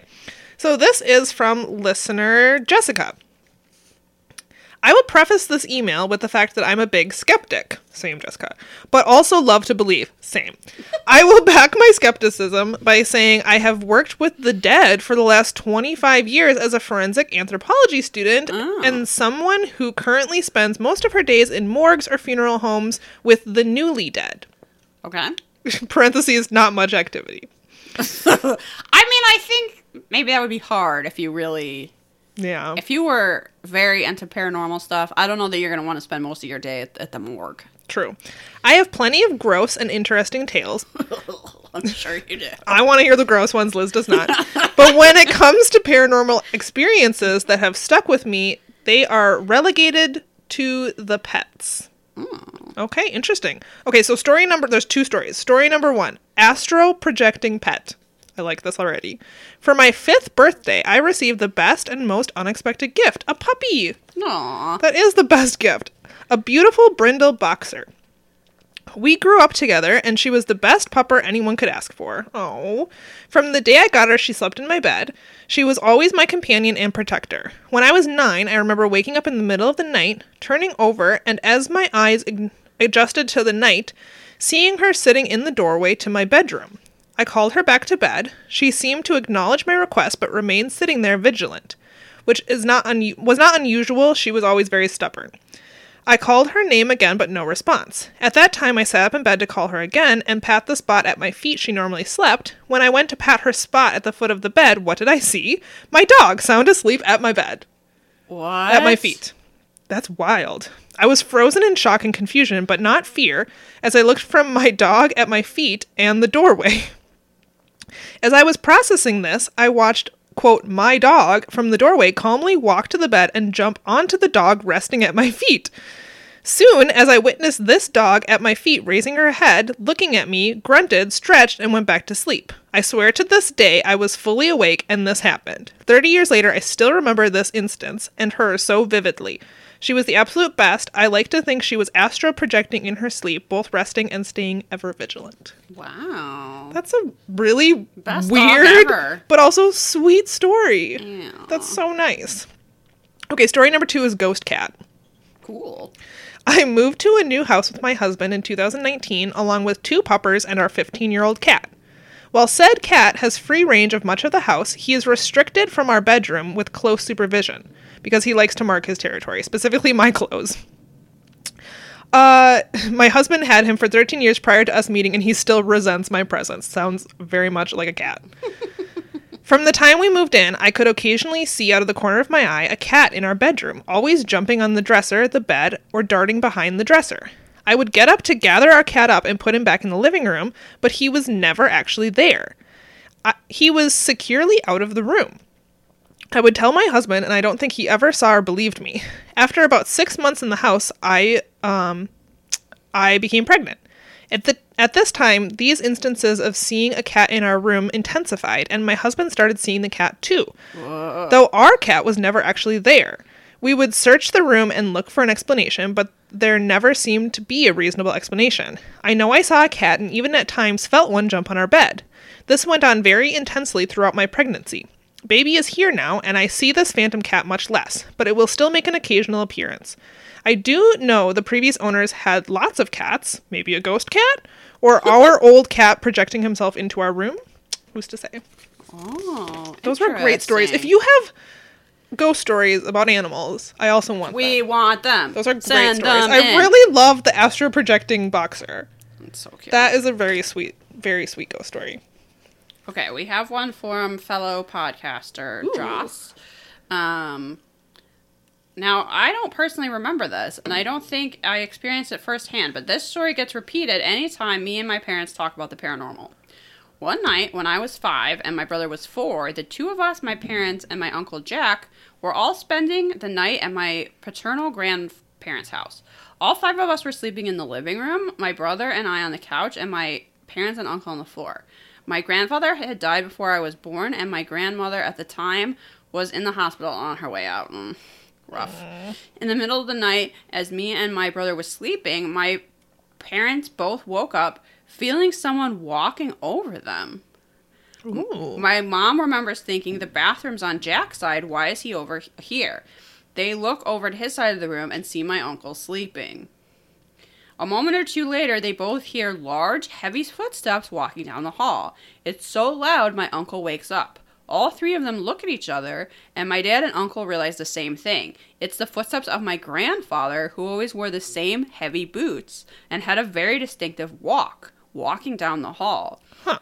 so this is from listener Jessica. I will preface this email with the fact that I'm a big skeptic, same Jessica, but also love to believe, same. I will back my skepticism by saying I have worked with the dead for the last 25 years as a forensic anthropology student Oh. and someone who currently spends most of her days in morgues or funeral homes with the newly dead. Okay. Parentheses, not much activity. I mean, I think maybe that would be hard if you really. Yeah. If you were very into paranormal stuff, I don't know that you're going to want to spend most of your day at, at the morgue. True. I have plenty of gross and interesting tales. I'm sure you do. I want to hear the gross ones, Liz does not. but when it comes to paranormal experiences that have stuck with me, they are relegated to the pets. Hmm. Okay, interesting. Okay, so story number there's two stories. Story number 1, astro projecting pet. I like this already. For my 5th birthday, I received the best and most unexpected gift, a puppy. Aw. That is the best gift. A beautiful brindle boxer. We grew up together, and she was the best pupper anyone could ask for. Oh. From the day I got her, she slept in my bed. She was always my companion and protector. When I was nine, I remember waking up in the middle of the night, turning over, and as my eyes adjusted to the night, seeing her sitting in the doorway to my bedroom. I called her back to bed. She seemed to acknowledge my request, but remained sitting there vigilant, which is not un- was not unusual. She was always very stubborn. I called her name again, but no response. At that time, I sat up in bed to call her again and pat the spot at my feet she normally slept. When I went to pat her spot at the foot of the bed, what did I see? My dog, sound asleep at my bed, What? at my feet. That's wild. I was frozen in shock and confusion, but not fear, as I looked from my dog at my feet and the doorway. As I was processing this, I watched, quote, my dog from the doorway calmly walk to the bed and jump onto the dog resting at my feet. Soon, as I witnessed this dog at my feet raising her head, looking at me, grunted, stretched, and went back to sleep. I swear to this day I was fully awake and this happened. Thirty years later, I still remember this instance and her so vividly. She was the absolute best. I like to think she was astro projecting in her sleep, both resting and staying ever vigilant. Wow. That's a really Best weird, but also sweet story. Yeah. That's so nice. Okay, story number two is Ghost Cat. cool. I moved to a new house with my husband in 2019, along with two puppers and our 15 year old cat. While said cat has free range of much of the house, he is restricted from our bedroom with close supervision because he likes to mark his territory, specifically my clothes. Uh, my husband had him for 13 years prior to us meeting, and he still resents my presence. Sounds very much like a cat. From the time we moved in, I could occasionally see out of the corner of my eye a cat in our bedroom, always jumping on the dresser, the bed, or darting behind the dresser. I would get up to gather our cat up and put him back in the living room, but he was never actually there. I, he was securely out of the room. I would tell my husband, and I don't think he ever saw or believed me. After about six months in the house, I um, I became pregnant. At the at this time, these instances of seeing a cat in our room intensified, and my husband started seeing the cat too. Though our cat was never actually there. We would search the room and look for an explanation, but there never seemed to be a reasonable explanation. I know I saw a cat and even at times felt one jump on our bed. This went on very intensely throughout my pregnancy. Baby is here now, and I see this phantom cat much less, but it will still make an occasional appearance. I do know the previous owners had lots of cats, maybe a ghost cat, or our old cat projecting himself into our room. Who's to say? Oh, Those were great stories. If you have ghost stories about animals, I also want we them. want them. Those are great stories. I in. really love the astro projecting boxer. It's so cute. That is a very sweet, very sweet ghost story. Okay, we have one from fellow podcaster Joss. Um, now I don't personally remember this, and I don't think I experienced it firsthand. But this story gets repeated anytime me and my parents talk about the paranormal. One night when I was five and my brother was four, the two of us, my parents and my uncle Jack, were all spending the night at my paternal grandparents' house. All five of us were sleeping in the living room, my brother and I on the couch, and my parents and uncle on the floor. My grandfather had died before I was born, and my grandmother at the time was in the hospital on her way out. Mm, rough. In the middle of the night, as me and my brother was sleeping, my parents both woke up feeling someone walking over them. Ooh. My mom remembers thinking the bathroom's on Jack's side. Why is he over here? They look over to his side of the room and see my uncle sleeping. A moment or two later, they both hear large, heavy footsteps walking down the hall. It's so loud, my uncle wakes up. All three of them look at each other, and my dad and uncle realize the same thing. It's the footsteps of my grandfather, who always wore the same heavy boots and had a very distinctive walk, walking down the hall. Huh.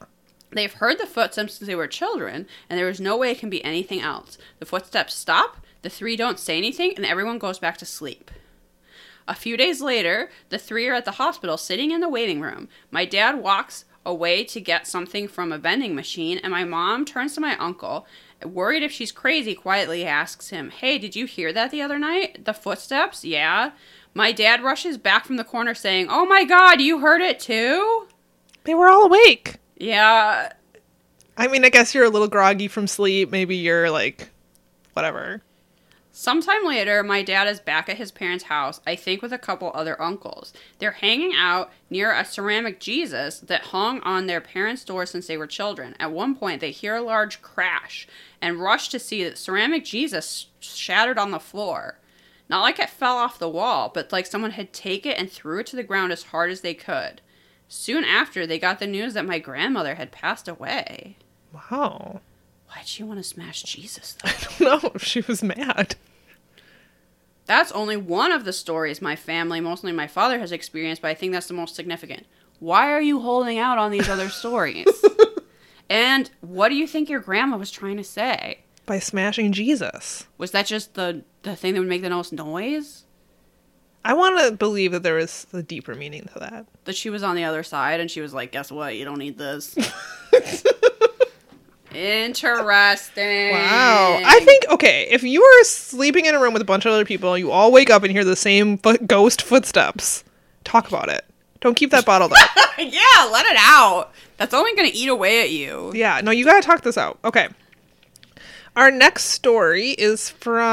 They've heard the footsteps since they were children, and there is no way it can be anything else. The footsteps stop, the three don't say anything, and everyone goes back to sleep. A few days later, the three are at the hospital sitting in the waiting room. My dad walks away to get something from a vending machine, and my mom turns to my uncle. Worried if she's crazy, quietly asks him, Hey, did you hear that the other night? The footsteps? Yeah. My dad rushes back from the corner saying, Oh my god, you heard it too? They were all awake. Yeah, I mean, I guess you're a little groggy from sleep. Maybe you're like, whatever. Sometime later, my dad is back at his parents' house, I think with a couple other uncles. They're hanging out near a ceramic Jesus that hung on their parents' door since they were children. At one point, they hear a large crash and rush to see that ceramic Jesus shattered on the floor. Not like it fell off the wall, but like someone had taken it and threw it to the ground as hard as they could. Soon after, they got the news that my grandmother had passed away. Wow. Why'd she want to smash Jesus, though? I don't know if she was mad. That's only one of the stories my family, mostly my father, has experienced, but I think that's the most significant. Why are you holding out on these other stories? and what do you think your grandma was trying to say? By smashing Jesus. Was that just the, the thing that would make the most noise? I want to believe that there was a deeper meaning to that. That she was on the other side and she was like, guess what? You don't need this. Interesting. Wow. I think, okay, if you are sleeping in a room with a bunch of other people, you all wake up and hear the same foot- ghost footsteps, talk about it. Don't keep that bottled up. yeah, let it out. That's only going to eat away at you. Yeah, no, you gotta talk this out. Okay. Our next story is from.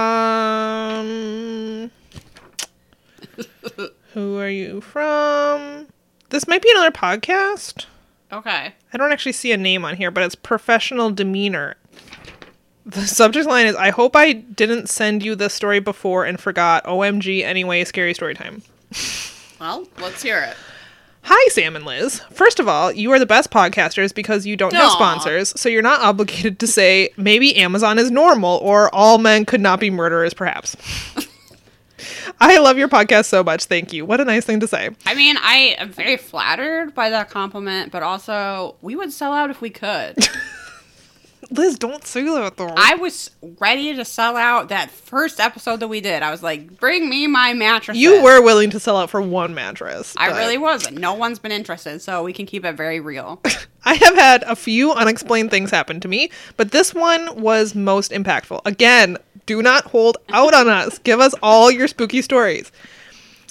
Who are you from? This might be another podcast. Okay. I don't actually see a name on here, but it's professional demeanor. The subject line is I hope I didn't send you this story before and forgot. OMG, anyway, scary story time. Well, let's hear it. Hi, Sam and Liz. First of all, you are the best podcasters because you don't have Aw. sponsors, so you're not obligated to say maybe Amazon is normal or all men could not be murderers, perhaps. I love your podcast so much. Thank you. What a nice thing to say. I mean, I am very flattered by that compliment, but also we would sell out if we could. Liz, don't say that though. I was ready to sell out that first episode that we did. I was like, "Bring me my mattress." you were willing to sell out for one mattress. I really was. No one's been interested, so we can keep it very real. I have had a few unexplained things happen to me, but this one was most impactful. Again, do not hold out on us. Give us all your spooky stories.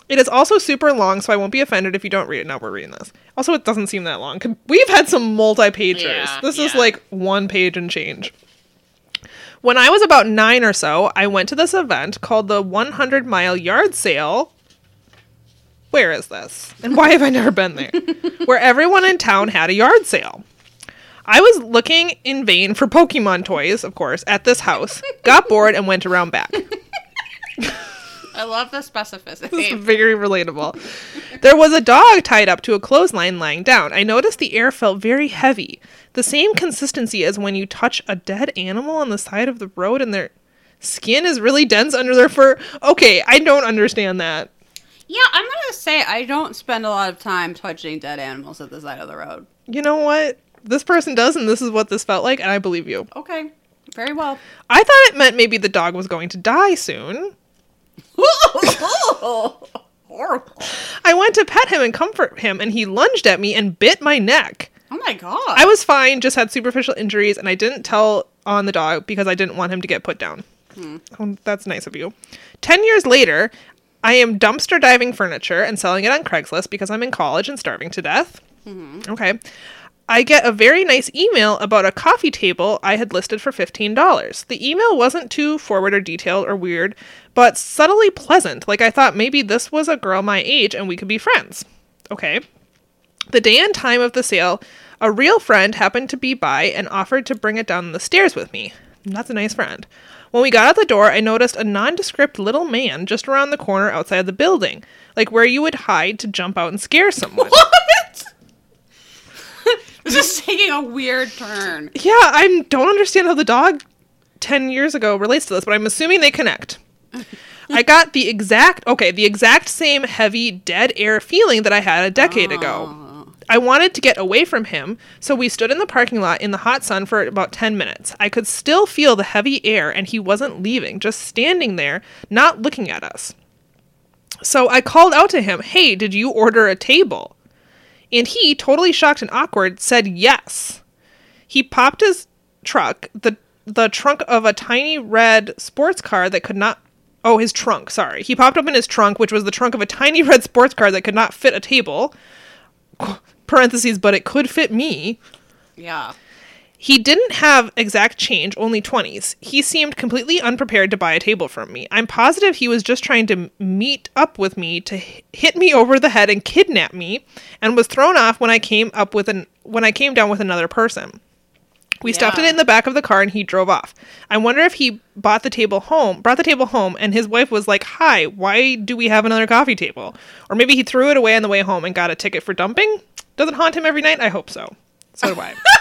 It is also super long, so I won't be offended if you don't read it. Now we're reading this. Also, it doesn't seem that long. We've had some multi-pagers. Yeah, this is like one page and change. When I was about nine or so, I went to this event called the 100 Mile Yard Sale. Where is this? And why have I never been there? Where everyone in town had a yard sale. I was looking in vain for Pokemon toys, of course, at this house, got bored, and went around back. I love the It's specificity. very relatable. There was a dog tied up to a clothesline lying down. I noticed the air felt very heavy. The same consistency as when you touch a dead animal on the side of the road and their skin is really dense under their fur. Okay, I don't understand that. yeah, I'm gonna say I don't spend a lot of time touching dead animals at the side of the road. You know what? This person does, and this is what this felt like, and I believe you. Okay, very well. I thought it meant maybe the dog was going to die soon. Horrible. I went to pet him and comfort him, and he lunged at me and bit my neck. Oh my god. I was fine, just had superficial injuries, and I didn't tell on the dog because I didn't want him to get put down. Hmm. Oh, that's nice of you. Ten years later, I am dumpster diving furniture and selling it on Craigslist because I'm in college and starving to death. Mm-hmm. Okay. I get a very nice email about a coffee table I had listed for $15. The email wasn't too forward or detailed or weird, but subtly pleasant. Like I thought maybe this was a girl my age and we could be friends. Okay. The day and time of the sale, a real friend happened to be by and offered to bring it down the stairs with me. That's a nice friend. When we got out the door, I noticed a nondescript little man just around the corner outside the building, like where you would hide to jump out and scare someone. What? is taking a weird turn. yeah, I don't understand how the dog 10 years ago relates to this, but I'm assuming they connect. I got the exact, okay, the exact same heavy dead air feeling that I had a decade ago. Oh. I wanted to get away from him, so we stood in the parking lot in the hot sun for about 10 minutes. I could still feel the heavy air, and he wasn't leaving, just standing there, not looking at us. So I called out to him, Hey, did you order a table? And he, totally shocked and awkward, said yes. He popped his truck, the the trunk of a tiny red sports car that could not oh, his trunk, sorry. He popped open his trunk, which was the trunk of a tiny red sports car that could not fit a table. Parentheses, but it could fit me. Yeah. He didn't have exact change, only 20s. He seemed completely unprepared to buy a table from me. I'm positive he was just trying to meet up with me to hit me over the head and kidnap me and was thrown off when I came up with an when I came down with another person. We stuffed it in the back of the car and he drove off. I wonder if he bought the table home, brought the table home and his wife was like, "Hi, why do we have another coffee table?" Or maybe he threw it away on the way home and got a ticket for dumping? Does it haunt him every night? I hope so. So do I.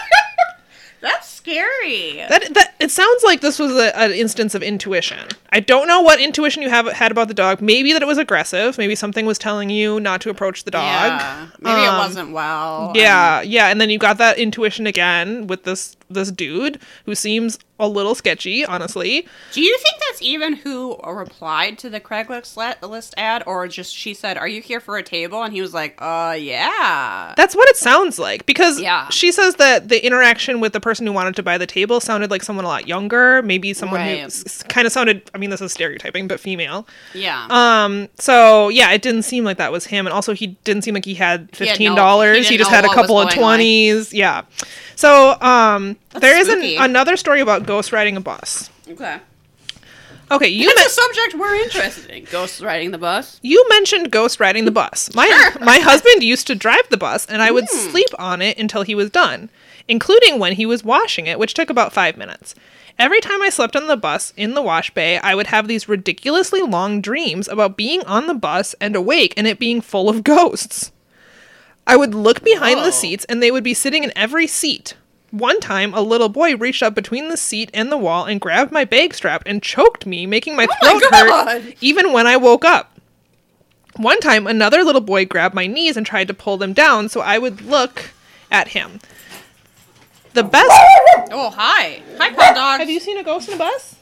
That's scary. That that it sounds like this was a, an instance of intuition. I don't know what intuition you have had about the dog. Maybe that it was aggressive. Maybe something was telling you not to approach the dog. Yeah. Maybe it Um, wasn't well. Yeah, yeah, and then you got that intuition again with this this dude who seems a little sketchy, honestly. Do you think that's even who replied to the Craigslist list ad, or just she said, "Are you here for a table?" and he was like, "Uh, yeah." That's what it sounds like because Yeah. she says that the interaction with the person who wanted to buy the table sounded like someone a lot younger, maybe someone who s- kind of sounded. I mean, this is stereotyping, but female. Yeah. Um. So yeah, it didn't seem like that was him, and also he didn't seem like he had He no- fifteen dollars. he he, didn't just had a couple of twenties. Yeah. So um, That's there is an, another story about ghost riding a bus. okay. Okay, you It's men- a subject we're interested in. Ghost riding the bus. you mentioned ghost riding the bus. My my husband used to drive the bus, and I would hmm. sleep on it until he was done, including when he was washing it, which took about five minutes. Every time I slept on the bus in the wash bay, I would have these ridiculously long dreams about being on the bus and awake and it being full of ghosts. I would look behind Whoa. the oh. seats and they would be sitting in every seat. One time, a little boy reached up between the seat and the wall and grabbed my bag strap and choked me, making my Oh my throat God. hurt even when I woke up. One time, another little boy grabbed my knees and tried to pull them down so I would look at him. The best. Oh, hi. Hi, Paw Dog. Have you seen a ghost in a bus?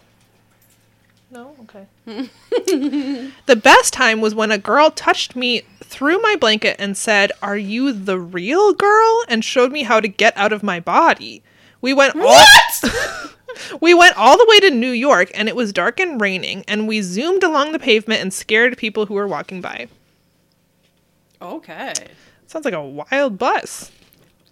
No? Okay. the best time was when a girl touched me through my blanket and said, Are you the real girl? and showed me how to get out of my body. We went all We went all the way to New York and it was dark and raining and we zoomed along the pavement and scared people who were walking by. Okay. Sounds like a wild bus.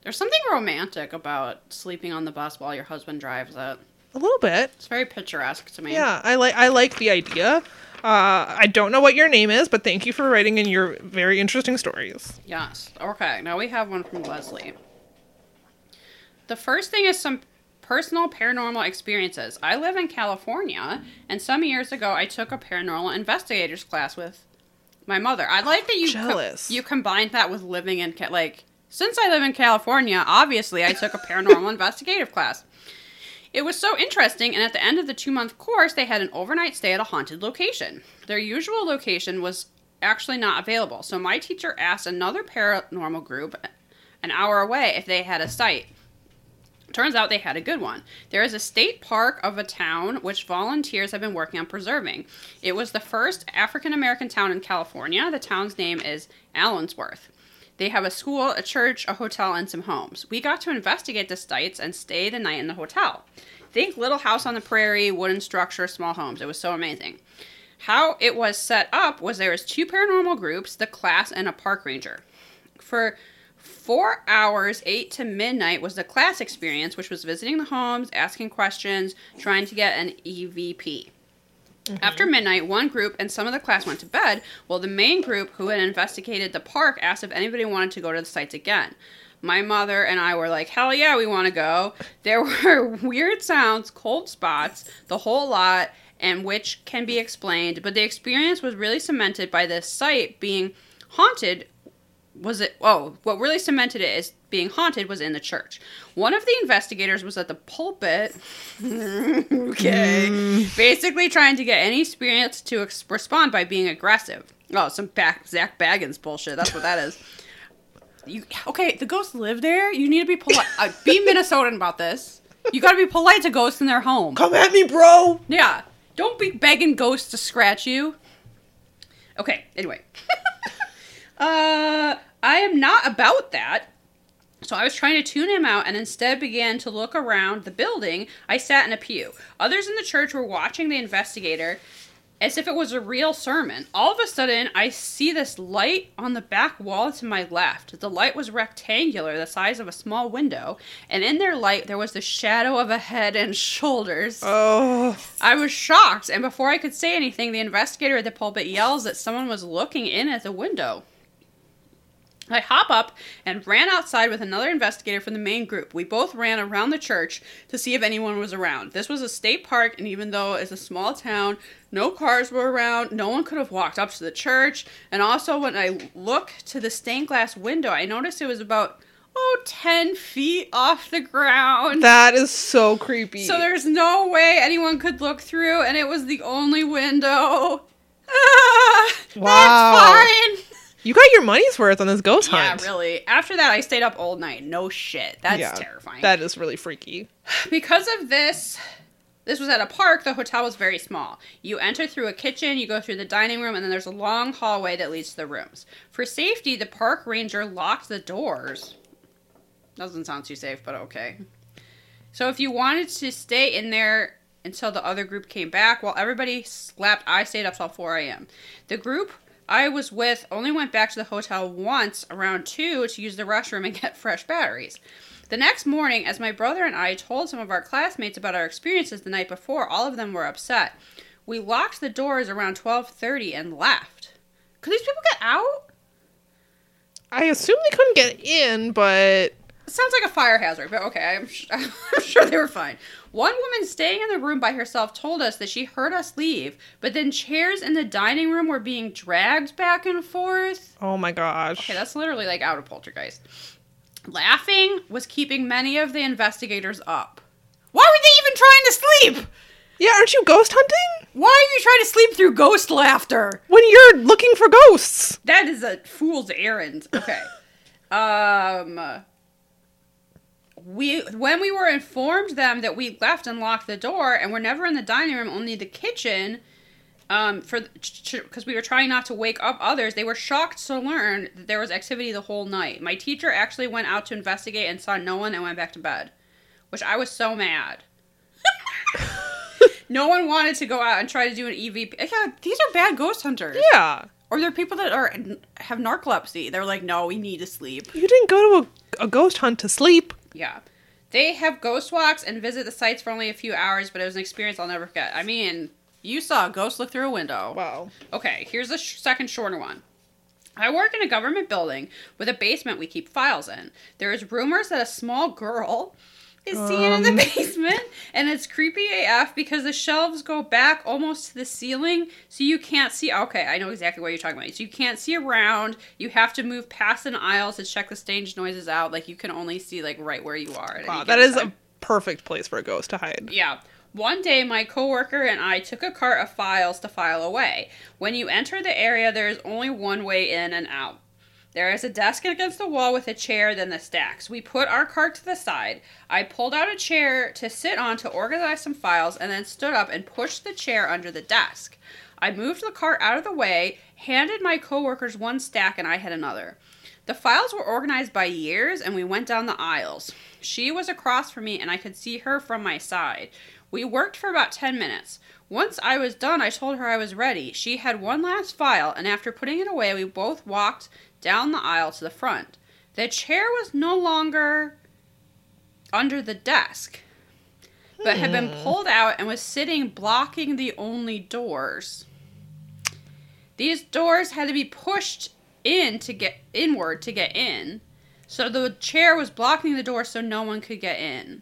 There's something romantic about sleeping on the bus while your husband drives it. A little bit. It's very picturesque to me. Yeah, I like I like the idea. Uh, I don't know what your name is, but thank you for writing in your very interesting stories. Yes. Okay. Now we have one from Leslie. The first thing is some personal paranormal experiences. I live in California, and some years ago I took a paranormal investigators class with my mother. I like that you Jealous. you combined that with living in Ca- like since I live in California, obviously I took a paranormal investigative class. It was so interesting, and at the end of the two month course, they had an overnight stay at a haunted location. Their usual location was actually not available, so my teacher asked another paranormal group an hour away if they had a site. Turns out they had a good one. There is a state park of a town which volunteers have been working on preserving. It was the first African American town in California. The town's name is Allensworth. They have a school, a church, a hotel, and some homes. We got to investigate the sites and stay the night in the hotel. Think little house on the prairie, wooden structure, small homes. It was so amazing. How it was set up was there was two paranormal groups, the class and a park ranger. For four hours, eight to midnight, was the class experience, which was visiting the homes, asking questions, trying to get an EVP. Mm-hmm. After midnight, one group and some of the class went to bed, while the main group, who had investigated the park, asked if anybody wanted to go to the sites again. My mother and I were like, hell yeah, we want to go. There were weird sounds, cold spots, the whole lot, and which can be explained, but the experience was really cemented by this site being haunted was it oh what really cemented it as being haunted was in the church. One of the investigators was at the pulpit. Okay. Basically trying to get any spirits to ex- respond by being aggressive. Oh some back Zak Bagans bullshit. That's what that is. You okay the ghosts live there? You need to be polite. Uh, be minnesotan about this. You gotta be polite to ghosts in their home. Come at me, bro. yeah. Don't be begging ghosts to scratch you. Okay, anyway. Uh, I am not about that. So I was trying to tune him out and instead began to look around the building. I sat in a pew. Others in the church were watching the investigator as if it was a real sermon. All of a sudden, I see this light on the back wall to my left. The light was rectangular, the size of a small window, and in their light there was the shadow of a head and shoulders. Oh, I was shocked, and before I could say anything, the investigator at the pulpit yells that someone was looking in at the window. I hop up and ran outside with another investigator from the main group. We both ran around the church to see if anyone was around. This was a state park, and even though it's a small town, no cars were around. No one could have walked up to the church. And also, when I look to the stained glass window, I noticed it was about, oh, 10 feet off the ground. that is so creepy. So there's no way anyone could look through, and it was the only window. Ah, Wow. That's fine. You got your money's worth on this ghost Yeah, hunt. Yeah, really. After that, I stayed up all night. No shit. That's Yeah, terrifying. That is really freaky. because of this, this was at a park. The hotel was very small. You enter through a kitchen, you go through the dining room, and then there's a long hallway that leads to the rooms. For safety, the park ranger locked the doors. Doesn't sound too safe, but okay. So if you wanted to stay in there until the other group came back, while everybody slept, I stayed up till 4 a.m. The group I was with only went back to the hotel once around 2 to use the restroom and get fresh batteries. The next morning, as my brother and I told some of our classmates about our experiences the night before, all of them were upset. We locked the doors around 12:30 and left. Could these people get out? I assume they couldn't get in, but sounds like a fire hazard, but okay, I'm, sh- I'm sure they were fine. One woman staying in the room by herself told us that she heard us leave, but then chairs in the dining room were being dragged back and forth. Oh my gosh. Okay, that's literally like out of poltergeist. Laughing was keeping many of the investigators up. Why were they even trying to sleep? yeah, aren't you ghost hunting? Why are you trying to sleep through ghost laughter? When you're looking for ghosts. That is a fool's errand. Okay. um we when we were informed them that we left and locked the door and we're never in the dining room, only the kitchen um for because we were trying not to wake up others, they were shocked to learn that there was activity the whole night. My teacher actually went out to investigate and saw no one and went back to bed, which I was so mad. no one wanted to go out and try to do an EVP. Yeah, these are bad ghost hunters. Yeah. Or there are people that are have narcolepsy. They're like, no, we need to sleep. You didn't go to a, a ghost hunt to sleep. Yeah. They have ghost walks and visit the sites for only a few hours, but it was an experience I'll never forget. I mean, you saw a ghost look through a window. Wow. Okay, here's the sh- second shorter one. I work in a government building with a basement we keep files in. There is rumors that a small girl is seen in the um, basement, and it's creepy AF because the shelves go back almost to the ceiling, so you can't see. Okay, I know exactly what you're talking about. So you can't see around. You have to move past an aisle to check the stage noises out. Like you can only see like right where you are. Wow, that is time. a perfect place for a ghost to hide. Yeah. One day, my coworker and I took a cart of files to file away. When you enter the area, there is only one way in and out. There is a desk against the wall with a chair, then the stacks. We put our cart to the side. I pulled out a chair to sit on to organize some files and then stood up and pushed the chair under the desk. I moved the cart out of the way, handed my coworkers one stack, and I had another. The files were organized by years, and we went down the aisles. She was across from me, and I could see her from my side. We worked for about 10 minutes. Once I was done, I told her I was ready. She had one last file, and after putting it away, we both walked down the aisle to the front. The chair was no longer under the desk, but had been hmm. pulled out and was sitting blocking the only doors. These doors had to be pushed in to get inward to get in. So the chair was blocking the door so no one could get in.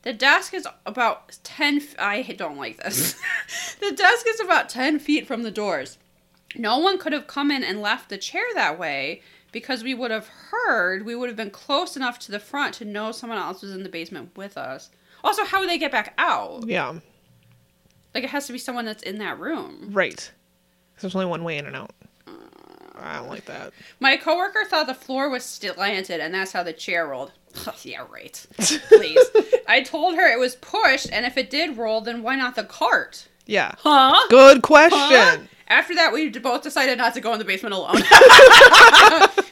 The desk is about 10 f- I don't like this. the desk is about 10 feet from the doors. No one could have come in and left the chair that way because we would have heard, we would have been close enough to the front to know someone else was in the basement with us. Also, how would they get back out? Yeah, Like, it has to be someone that's in that room. right. There's only one way in and out. I don't like that. My coworker thought the floor was slanted, and that's how the chair rolled. yeah, right. Please. I told her it was pushed, and if it did roll, then why not the cart? Yeah. Huh? Good question. Huh? After that, we both decided not to go in the basement alone.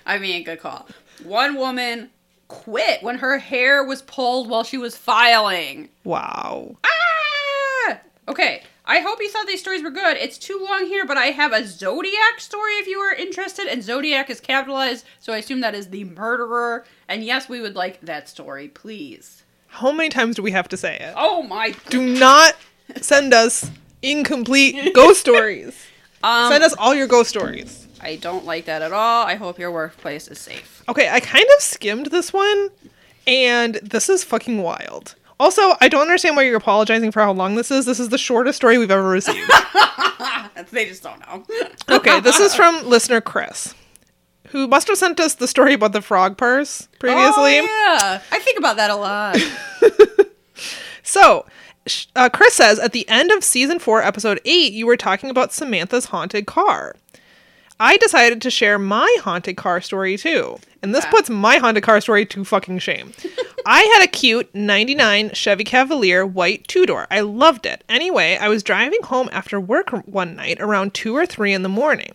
I mean, good call. One woman quit when her hair was pulled while she was filing. Wow. Ah! Okay, I hope you thought these stories were good. It's too long here, but I have a Zodiac story if you are interested, and Zodiac is capitalized, so I assume that is the murderer. And yes, we would like that story, please. How many times do we have to say it? Oh my. Do not send us incomplete ghost stories. Um, Send us all your ghost stories. I don't like that at all. I hope your workplace is safe. Okay, I kind of skimmed this one, and this is fucking wild. Also, I don't understand why you're apologizing for how long this is. This is the shortest story we've ever received. They just don't know. Okay, this is from listener Chris, who must have sent us the story about the frog purse previously. Oh, yeah. I think about that a lot. So, uh, Chris says at the end of season four, episode eight, you were talking about Samantha's haunted car. I decided to share my haunted car story too. And this Ah. puts my haunted car story to fucking shame. I had a cute 99 Chevy Cavalier white two door. I loved it. Anyway, I was driving home after work one night around 2 or 3 in the morning.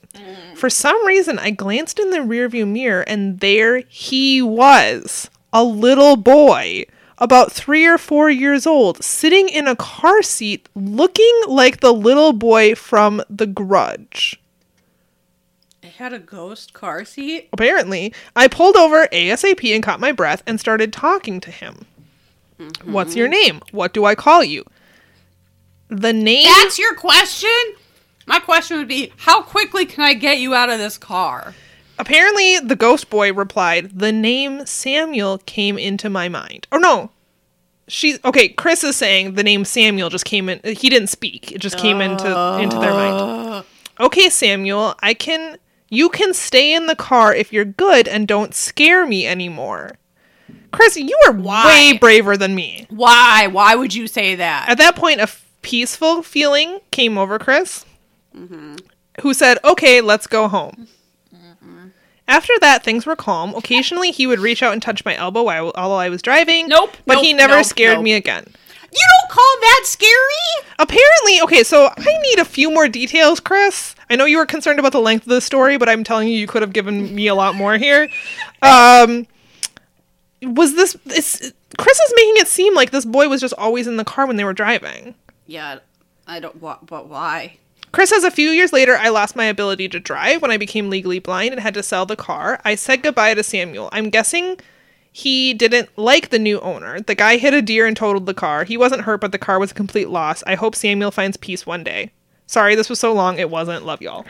For some reason, I glanced in the rearview mirror and there he was. A little boy, about 3 or 4 years old, sitting in a car seat looking like the little boy from The Grudge. It had a ghost car seat. Apparently, I pulled over ASAP and caught my breath and started talking to him. What's your mm-hmm. name? What do I call you? The name That's your question? My question would be how quickly can I get you out of this car? Apparently, the ghost boy replied, "The name Samuel came into my mind." Oh no, she. Okay, Chris is saying the name Samuel just came in. He didn't speak; it just came into into their mind. Uh. Okay, Samuel, I can. You can stay in the car if you're good and don't scare me anymore. Chris, you are Why? way braver than me. Why? Why would you say that? At that point, a f- peaceful feeling came over Chris, mm-hmm. who said, Okay, let's go home. After that, things were calm. Occasionally, he would reach out and touch my elbow while, while I was driving. Nope, But nope, he never nope, scared nope. me again. You don't call that scary? Apparently, okay, so I need a few more details, Chris. I know you were concerned about the length of the story, but I'm telling you, you could have given me a lot more here. Um, was this, this Chris is making it seem like this boy was just always in the car when they were driving. Yeah, I don't. What? But why? Chris says a few years later, I lost my ability to drive when I became legally blind and had to sell the car. I said goodbye to Samuel. I'm guessing he didn't like the new owner. The guy hit a deer and totaled the car. He wasn't hurt, but the car was a complete loss. I hope Samuel finds peace one day. Sorry, this was so long. It wasn't. Love y'all.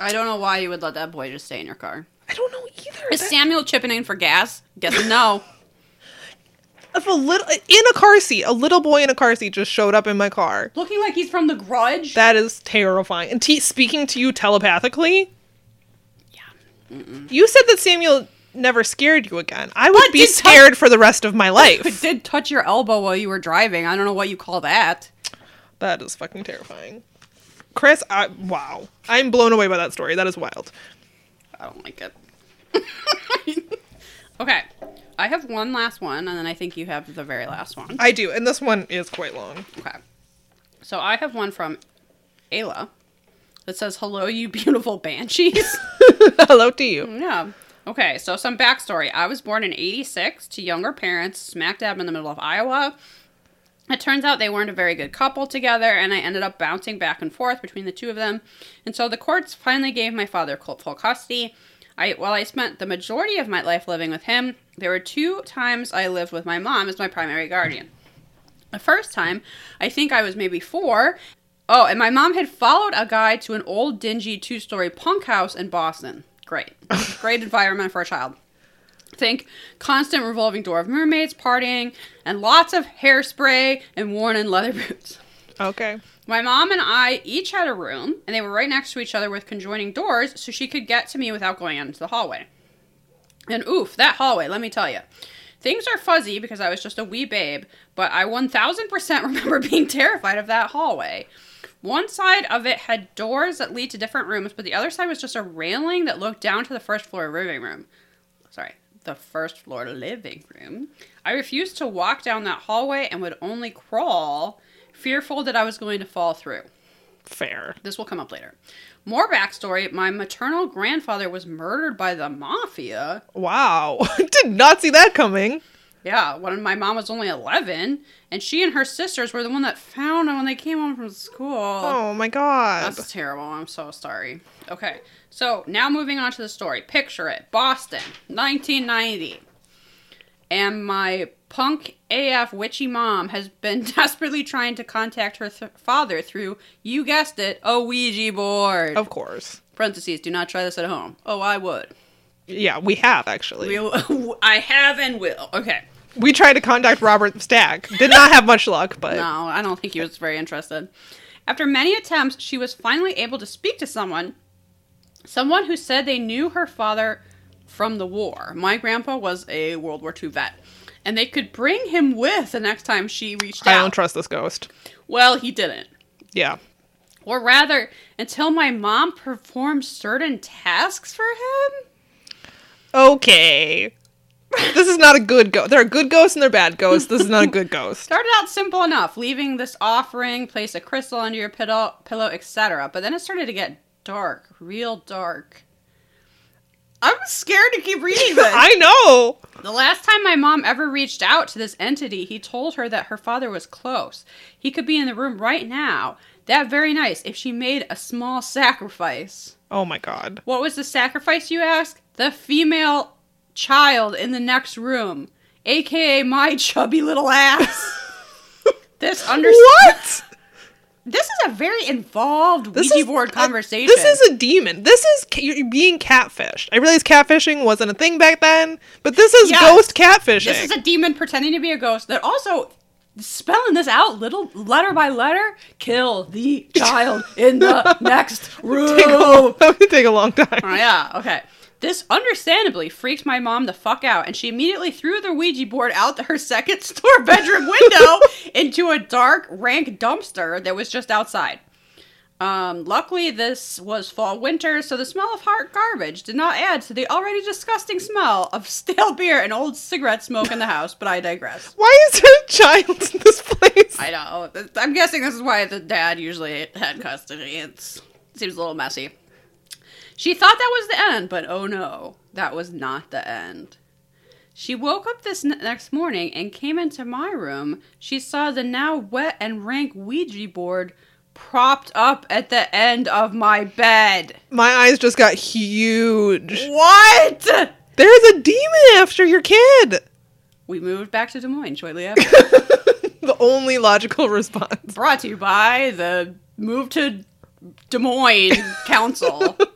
I don't know why you would let that boy just stay in your car. I don't know either. Is That- Samuel chipping in for gas? Guess no. if a little in a car seat, a little boy in a car seat just showed up in my car. Looking like he's from The Grudge. That is terrifying. And t- speaking to you telepathically. yeah. You said that Samuel never scared you again. I would But be touch- scared for the rest of my life. It did touch your elbow while you were driving. I don't know what you call that. that is fucking terrifying. Chris, I, wow. I'm blown away by that story. That is wild. I don't like it. okay. I have one last one, and then I think you have the very last one. I do, and this one is quite long. Okay. So I have one from Ayla that says, Hello, you beautiful banshees. Hello to you. yeah. Okay, so some backstory. I was born in 86 to younger parents, smack dab in the middle of Iowa. It turns out they weren't a very good couple together, and I ended up bouncing back and forth between the two of them. And so the courts finally gave my father full custody. I, while I spent the majority of my life living with him, there were two times I lived with my mom as my primary guardian. The first time, I think I was maybe four. Oh, and my mom had followed a guy to an old, dingy two story punk house in Boston. Great. Great environment for a child. Think constant revolving door of mermaids, partying, and lots of hairspray and worn in leather boots. Okay. My mom and I each had a room, and they were right next to each other with conjoining doors, so she could get to me without going out into the hallway. And oof, that hallway, let me tell you. Things are fuzzy because I was just a wee babe, but I 1000% remember being terrified of that hallway. One side of it had doors that lead to different rooms, but the other side was just a railing that looked down to the first floor living room. Sorry, the first floor living room. I refused to walk down that hallway and would only crawl, fearful that I was going to fall through. Fair. This will come up later. More backstory my maternal grandfather was murdered by the mafia. Wow. Did not see that coming. Yeah, when my mom was only 11, and she and her sisters were the one that found him when they came home from school. Oh my god. That's terrible. I'm so sorry. Okay, so now moving on to the story. Picture it Boston, 1990. And my punk AF witchy mom has been desperately trying to contact her th- father through, you guessed it, a Ouija board. Of course. Parentheses, do not try this at home. Oh, I would. Yeah, we have actually. We, I have and will. Okay. We tried to contact Robert Stack. Did not have much luck, but No, I don't think he was very interested. After many attempts, she was finally able to speak to someone. Someone who said they knew her father from the war. My grandpa was a World War II vet. And they could bring him with the next time she reached I out. don't trust this ghost. well, he didn't. Yeah. Or rather, until my mom performed certain tasks for him? Okay. This is not a good ghost. There are good ghosts and there are bad ghosts. This is not a good ghost. Started out simple enough, leaving this offering, place a crystal under your pillow, pillow, etc. But then it started to get dark, real dark. I'm scared to keep reading this. I know. the last time my mom ever reached out to this entity, he told her that her father was close. He could be in the room right now. That very nice if she made a small sacrifice. Oh my god. What was the sacrifice, you ask? The female child in the next room, aka my chubby little ass. this under What? This is a very involved This Ouija board a- conversation. this is a demon. This is ca- you're being catfished. I realize catfishing wasn't a thing back then, but this is Yes. ghost catfishing. This is a demon pretending to be a ghost that also spelling this out little letter by letter. Kill the child in the next room. take, a, that would take a long time. Oh, yeah, okay. This understandably freaked my mom the fuck out, and she immediately threw the Ouija board out her second store bedroom window into a dark, rank dumpster that was just outside. Um, luckily, this was fall winter, so the smell of hot garbage did not add to the already disgusting smell of stale beer and old cigarette smoke in the house, but I digress. Why is there a child in this place? I know. I'm guessing this is why the dad usually had custody. It's, it seems a little messy. She thought that was the end, but oh no, that was not the end. She woke up this n- next morning and came into my room. She saw the now wet and rank Ouija board propped up at the end of my bed. My eyes just got huge. What? There's a demon after your kid. We moved back to Des Moines shortly after. the only logical response. Brought to you by the Move to Des Moines Council.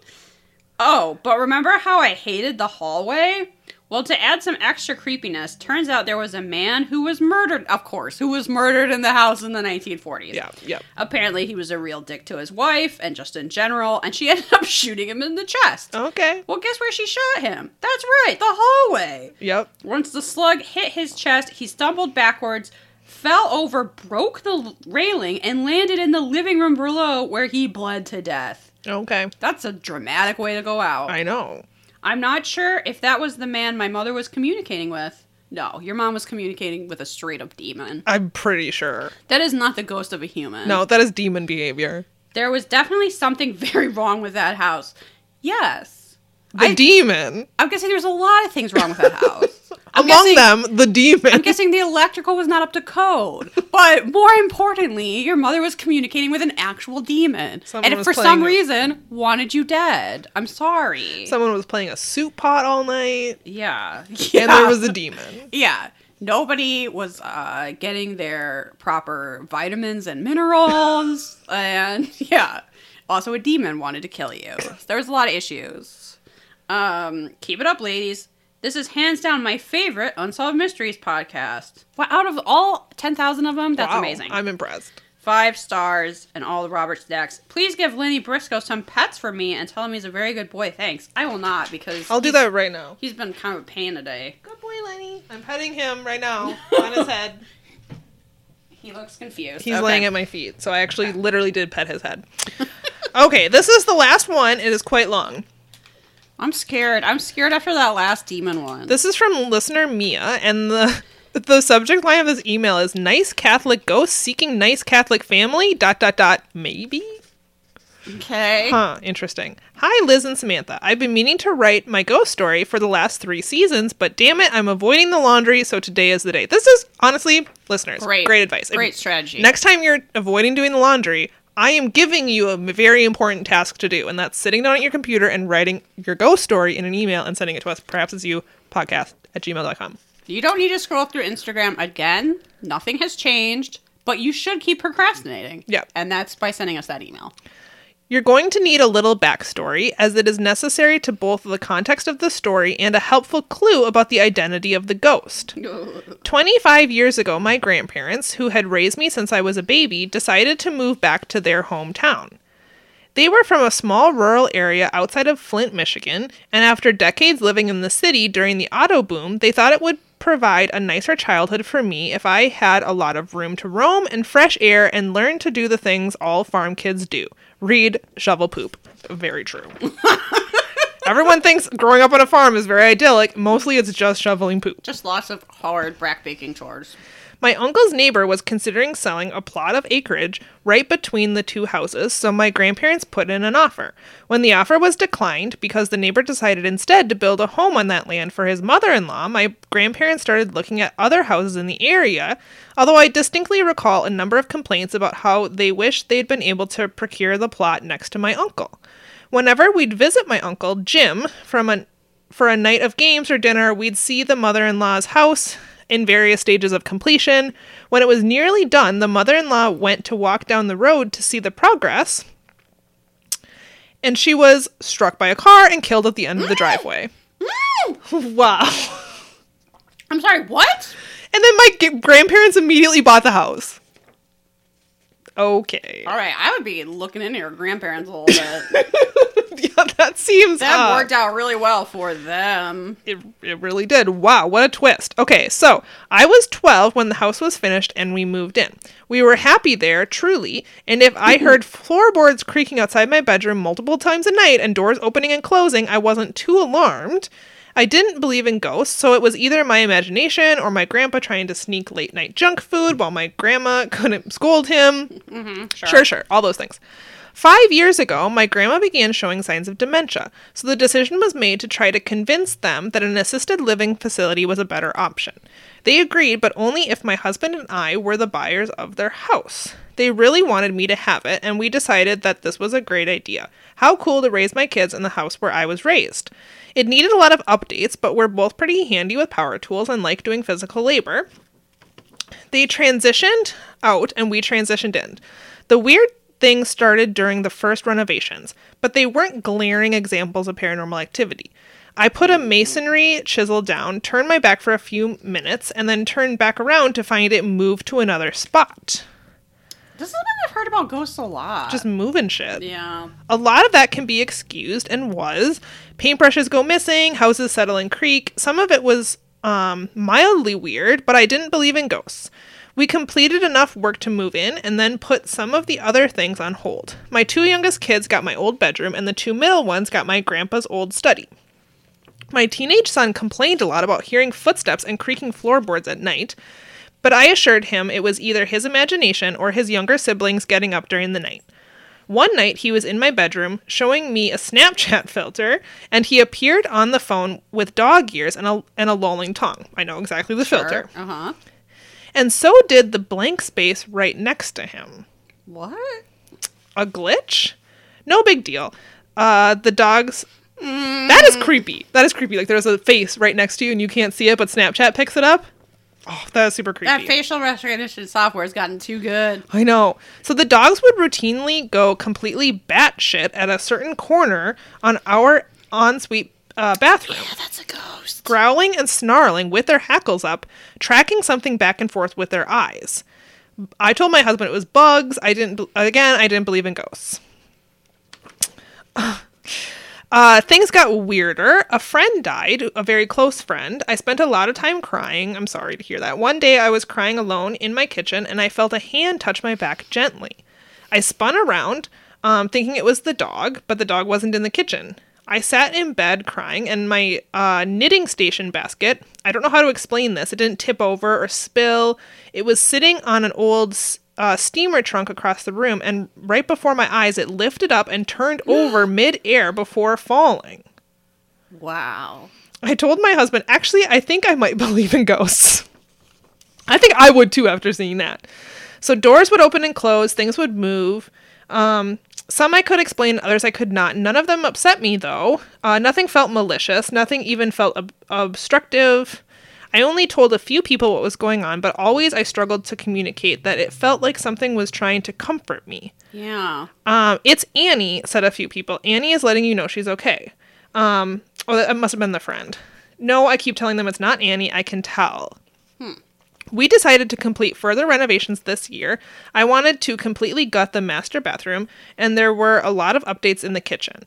oh, but remember how I hated the hallway? Well, to add some extra creepiness, turns out there was a man who was murdered, of course, who was murdered in the house in the 1940s. Yeah, yeah. Apparently, he was a real dick to his wife and just in general, and she ended up shooting him in the chest. Okay. Well, guess where she shot him? That's right, the hallway. Yep. Once the slug hit his chest, he stumbled backwards, fell over, broke the railing, and landed in the living room below where he bled to death. Okay. That's a dramatic way to go out. I know. I'm not sure if that was the man my mother was communicating with. No, your mom was communicating with a straight up demon. I'm pretty sure. That is not the ghost of a human. No, that is demon behavior. There was definitely something very wrong with that house. Yes. The I- demon. I'm guessing there's a lot of things wrong with that house. I'm Among guessing- them, the demon. I'm guessing the electrical was not up to code. But more importantly, your mother was communicating with an actual demon. Someone and for some reason wanted you dead. I'm sorry. Someone was playing a soup pot all night, yeah. and there was a demon. Yeah. Nobody was uh, getting their proper vitamins and minerals. and yeah. Also, a demon wanted to kill you. So there was a lot of issues. Um, keep it up, ladies. This is hands down my favorite Unsolved Mysteries podcast. Well, out of all 10,000 of them, that's Wow, amazing. I'm impressed. Five stars and all the Robert Stacks. Please give Lenny Briscoe some pets for me and tell him he's a very good boy. Thanks. I will not because I'll do that right now. He's been kind of a pain today. Good boy, Lenny. I'm petting him right now on his head. He looks confused. He's Okay. laying at my feet, so I actually literally did pet his head. okay, this is the last one. It is quite long. I'm scared. I'm scared after that last demon one. This is from listener Mia, and the the subject line of this email is "Nice Catholic ghost seeking nice Catholic family." Dot dot dot. Maybe. okay. Huh, interesting. Hi, Liz and Samantha. I've been meaning to write my ghost story for the last three seasons, but damn it, I'm avoiding the laundry, so today is the day. This is honestly, listeners, Great. great advice. Great strategy. Next time you're avoiding doing the laundry, I am giving you a very important task to do, and that's sitting down at your computer and writing your ghost story in an email and sending it to us. Perhaps it's you, podcast at gmail.com. You don't need to scroll through Instagram again. Nothing has changed, but you should keep procrastinating. Yeah. And that's by sending us that email. You're going to need a little backstory, as it is necessary to both the context of the story and a helpful clue about the identity of the ghost. 25 years ago, my grandparents, who had raised me since I was a baby, decided to move back to their hometown. They were from a small rural area outside of Flint, Michigan, and after decades living in the city during the auto boom, they thought it would provide a nicer childhood for me if I had a lot of room to roam and fresh air and learn to do the things all farm kids do read, shovel poop. Very true. Everyone thinks growing up on a farm is very idyllic. Mostly it's just shoveling poop. Just lots of hard back baking chores. My uncle's neighbor was considering selling a plot of acreage right between the two houses, so my grandparents put in an offer. When the offer was declined, because the neighbor decided instead to build a home on that land for his mother in law, my grandparents started looking at other houses in the area, although I distinctly recall a number of complaints about how they wished they'd been able to procure the plot next to my uncle. Whenever we'd visit my uncle, Jim, from a for a night of games or dinner, we'd see the mother in law's house in various stages of completion. When it was nearly done, the mother in law went to walk down the road to see the progress, and she was struck by a car and killed at the end of the mm. driveway. Mm. wow. I'm sorry, what? And then my g- grandparents immediately bought the house. Okay. All right, I would be looking into your grandparents a little bit. yeah, that seems that odd. worked out really well for them. It, it really did. Wow, what a twist. Okay, so I was 12 when the house was finished and we moved in. We were happy there, truly, and if I heard floorboards creaking outside my bedroom multiple times a night and doors opening and closing, I wasn't too alarmed. I didn't believe in ghosts, so it was either my imagination or my grandpa trying to sneak late night junk food while my grandma couldn't scold him. Mm-hmm, sure. Sure, sure, all those things. Five years ago, my grandma began showing signs of dementia, so the decision was made to try to convince them that an assisted living facility was a better option. They agreed, but only if my husband and I were the buyers of their house. They really wanted me to have it, and we decided that this was a great idea. How cool to raise my kids in the house where I was raised. It needed a lot of updates, but we're both pretty handy with power tools and like doing physical labor. They transitioned out and we transitioned in. The weird thing started during the first renovations, but they weren't glaring examples of paranormal activity. I put a masonry chisel down, turned my back for a few minutes, and then turned back around to find it moved to another spot. This is what I've heard about ghosts a lot. Just moving shit. yeah. A lot of that can be excused and was. Paintbrushes go missing, houses settle in creak. Some of it was um, mildly weird, but I didn't believe in ghosts. We completed enough work to move in and then put some of the other things on hold. My two youngest kids got my old bedroom, and the two middle ones got my grandpa's old study. My teenage son complained a lot about hearing footsteps and creaking floorboards at night, but I assured him it was either his imagination or his younger siblings getting up during the night. One night he was in my bedroom showing me a Snapchat filter, and he appeared on the phone with dog ears and a, and a lolling tongue. I know exactly the filter. Uh huh. And so did the blank space right next to him. What? A glitch? No big deal. Uh, the dogs. That is creepy. That is creepy. Like there's a face right next to you and you can't see it, but Snapchat picks it up. Oh, that is super creepy. That facial recognition software has gotten too good. I know. So the dogs would routinely go completely batshit at a certain corner on our ensuite uh, bathroom, Yeah, that's a ghost. growling and snarling with their hackles up, tracking something back and forth with their eyes. I told my husband it was bugs. I didn't. Again, I didn't believe in ghosts. Uh, things got weirder. A friend died, a very close friend. I spent a lot of time crying. I'm sorry to hear that. One day I was crying alone in my kitchen and I felt a hand touch my back gently. I spun around, um, thinking it was the dog, but the dog wasn't in the kitchen. I sat in bed crying, and my uh, knitting station basket I don't know how to explain this. It didn't tip over or spill. It was sitting on an old uh, steamer trunk across the room, and right before my eyes, it lifted up and turned over mid-air before falling. Wow. I told my husband, actually, I think I might believe in ghosts. I think I would too after seeing that. So doors would open and close, things would move. Um, some I could explain, others I could not. None of them upset me though. Uh, nothing felt malicious. Nothing even felt ob- obstructive. I only told a few people what was going on, but always I struggled to communicate that it felt like something was trying to comfort me. Yeah. Um, it's Annie, said a few people. Annie is letting you know she's okay. Um, oh, that must have been the friend. No, I keep telling them it's not Annie. I can tell. We decided to complete further renovations this year. I wanted to completely gut the master bathroom, and there were a lot of updates in the kitchen.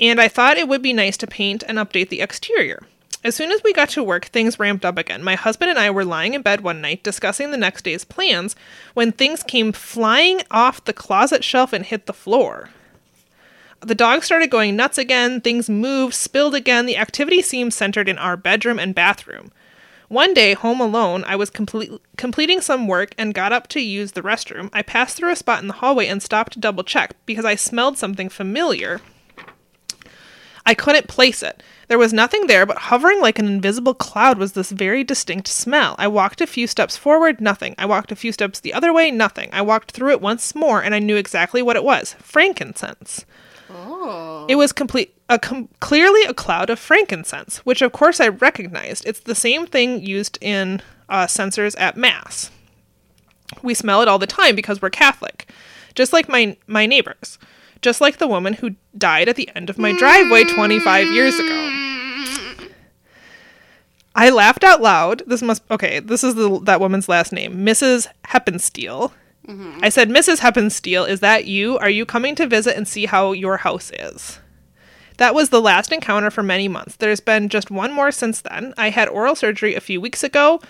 And I thought it would be nice to paint and update the exterior. As soon as we got to work, things ramped up again. My husband and I were lying in bed one night discussing the next day's plans when things came flying off the closet shelf and hit the floor. The dog started going nuts again, things moved, spilled again. The activity seemed centered in our bedroom and bathroom. One day, home alone, I was complete, completing some work and got up to use the restroom. I passed through a spot in the hallway and stopped to double check because I smelled something familiar. I couldn't place it. There was nothing there, but hovering like an invisible cloud was this very distinct smell. I walked a few steps forward, nothing. I walked a few steps the other way, nothing. I walked through it once more, and I knew exactly what it was frankincense. Oh. It was complete, a com- clearly a cloud of frankincense, which of course I recognized. It's the same thing used in uh, censers at Mass. We smell it all the time because we're Catholic, just like my my neighbors, just like the woman who died at the end of my driveway 25 years ago. I laughed out loud. This must okay. This is the that woman's last name, Mrs. Heppensteel. Mm-hmm. I said, Mrs. Heppensteel, is that you? Are you coming to visit and see how your house is? That was the last encounter for many months. There's been just one more since then. I had oral surgery a few weeks ago.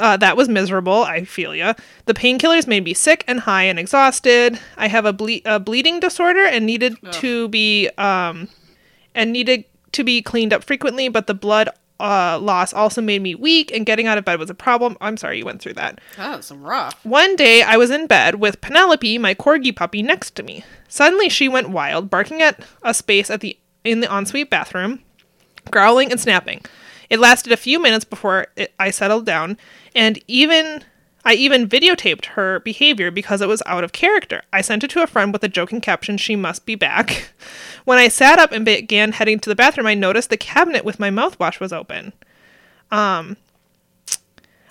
Uh, that was miserable. I feel ya. The painkillers made me sick and high and exhausted. I have a, ble- a bleeding disorder and needed to be um, and needed to be cleaned up frequently. But the blood uh, loss also made me weak, and getting out of bed was a problem. I'm sorry you went through that. That was rough. One day I was in bed with Penelope, my corgi puppy, next to me. Suddenly she went wild, barking at a space at the in the ensuite bathroom, growling and snapping. It lasted a few minutes before it, I settled down, and even I even videotaped her behavior because it was out of character. I sent it to a friend with a joking caption, "She must be back." When I sat up and began heading to the bathroom, I noticed the cabinet with my mouthwash was open. Um,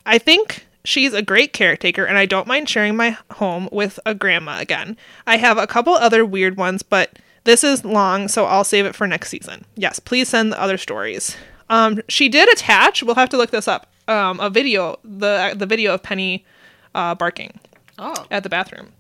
I think she's a great caretaker, and I don't mind sharing my home with a grandma again. I have a couple other weird ones, but this is long, so I'll save it for next season. Yes, please send the other stories. Um, she did attach. We'll have to look this up. Um, a video, the the video of Penny uh, barking Oh. at the bathroom.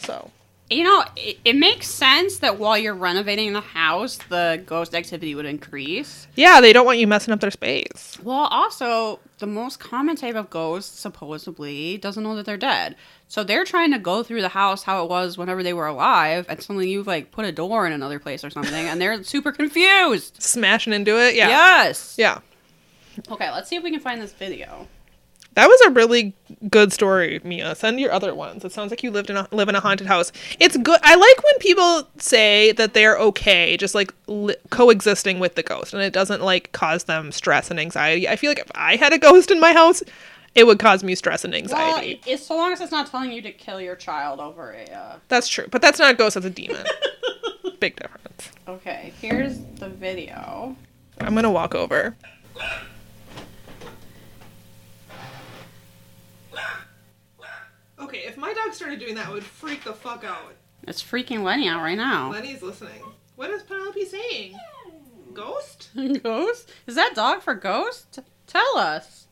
So You know, it, it makes sense that while you're renovating the house, the ghost activity would increase. yeah, they don't want you messing up their space. Well, also, the most common type of ghost supposedly doesn't know that they're dead. So they're trying to go through the house how it was whenever they were alive, and suddenly you've like put a door in another place or something, and they're super confused. Smashing into it. Yeah. Yes. Yeah. Okay, let's see if we can find this video. That was a really good story, Mia. Send your other ones. It sounds like you lived in a, live in a haunted house. It's good. I like when people say that they're okay, just like li- coexisting with the ghost, and it doesn't like cause them stress and anxiety. I feel like if I had a ghost in my house, it would cause me stress and Well, anxiety. it's so long as it's not telling you to kill your child over a. Uh... that's true, but that's not a ghost. That's a demon. Big difference. Okay, here's the video. I'm gonna walk over. Okay, if my dog started doing that, it would freak the fuck out. It's freaking Lenny out right now. Lenny's listening. What is Penelope saying? Ghost? Ghost? Is that dog for ghost? Tell us.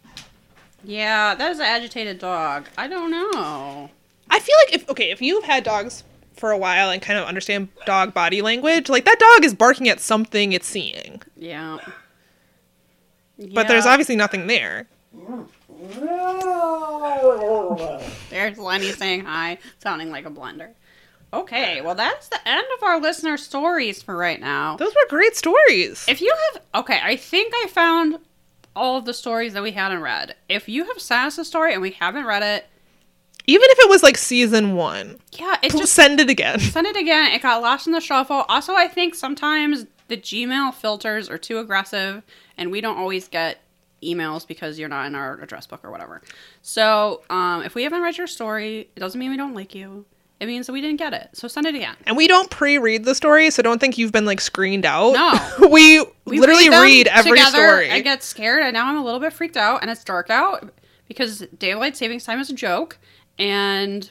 Yeah, that is an agitated dog. I don't know. I feel like if okay, if you've had dogs for a while and kind of understand dog body language, like that dog is barking at something it's seeing. Yeah. But there's obviously nothing there. There's Lenny saying hi, sounding like a blender. Okay, well that's the end of our listener stories for right now. Those were great stories. If you have okay, I think I found all of the stories that we hadn't read. If you have sent us a story and we haven't read it, Even if it was like season one, yeah, it's just just send it again. send it again. It got lost in the shuffle. Also, I think sometimes the Gmail filters are too aggressive, and we don't always get emails because you're not in our address book or whatever. So, um, if we haven't read your story, it doesn't mean we don't like you. It means that we didn't get it. So send it again. And we don't pre-read the story, so don't think you've been like screened out. No. we, We literally them read every together. story. I get scared, and now I'm a little bit freaked out, and it's dark out because daylight savings time is a joke, and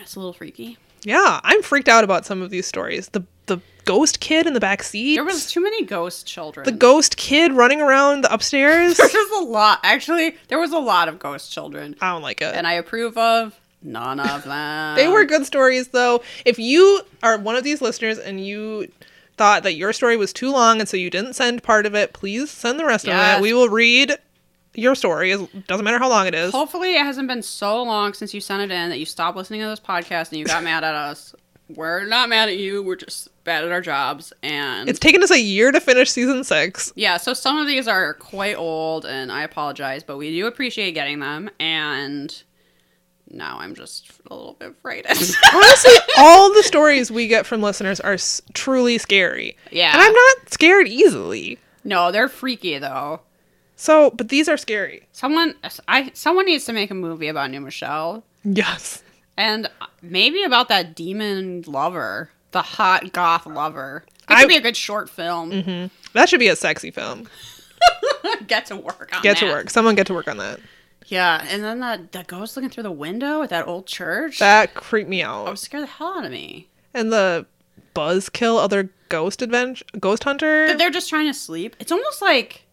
it's a little freaky. yeah, I'm freaked out about some of these stories. The ghost kid in the back seat. There was too many ghost children. the ghost kid running around the upstairs. there was a lot. Actually, there was a lot of ghost children, I don't like it. and I approve of none of them. They were good stories, though. If you are one of these listeners and you thought that your story was too long and so you didn't send part of it, please send the rest Yes. of it. We will read your story. It doesn't matter how long it is. Hopefully, it hasn't been so long since you sent it in that you stopped listening to this podcast and you got mad at us. We're not mad at you. We're just bad at our jobs, and It's taken us a year to finish season six. Yeah, so some of these are quite old, and I apologize, but we do appreciate getting them. And now I'm just a little bit frightened. Honestly, all the stories we get from listeners are s- truly scary. Yeah. And I'm not scared easily. no, they're freaky though. So, but these are scary. Someone, I someone needs to make a movie about New Michelle, Yes. and uh, maybe about that demon lover, the hot goth lover. It could I- be a good short film. Mm-hmm. That should be a sexy film. Get to work on Get to work. Someone get to work on that. Yeah, and then that that ghost looking through the window at that old church. That creeped me that out. would scared the hell out of me. And the buzzkill other ghost adventure ghost hunter. They're just trying to sleep. It's almost like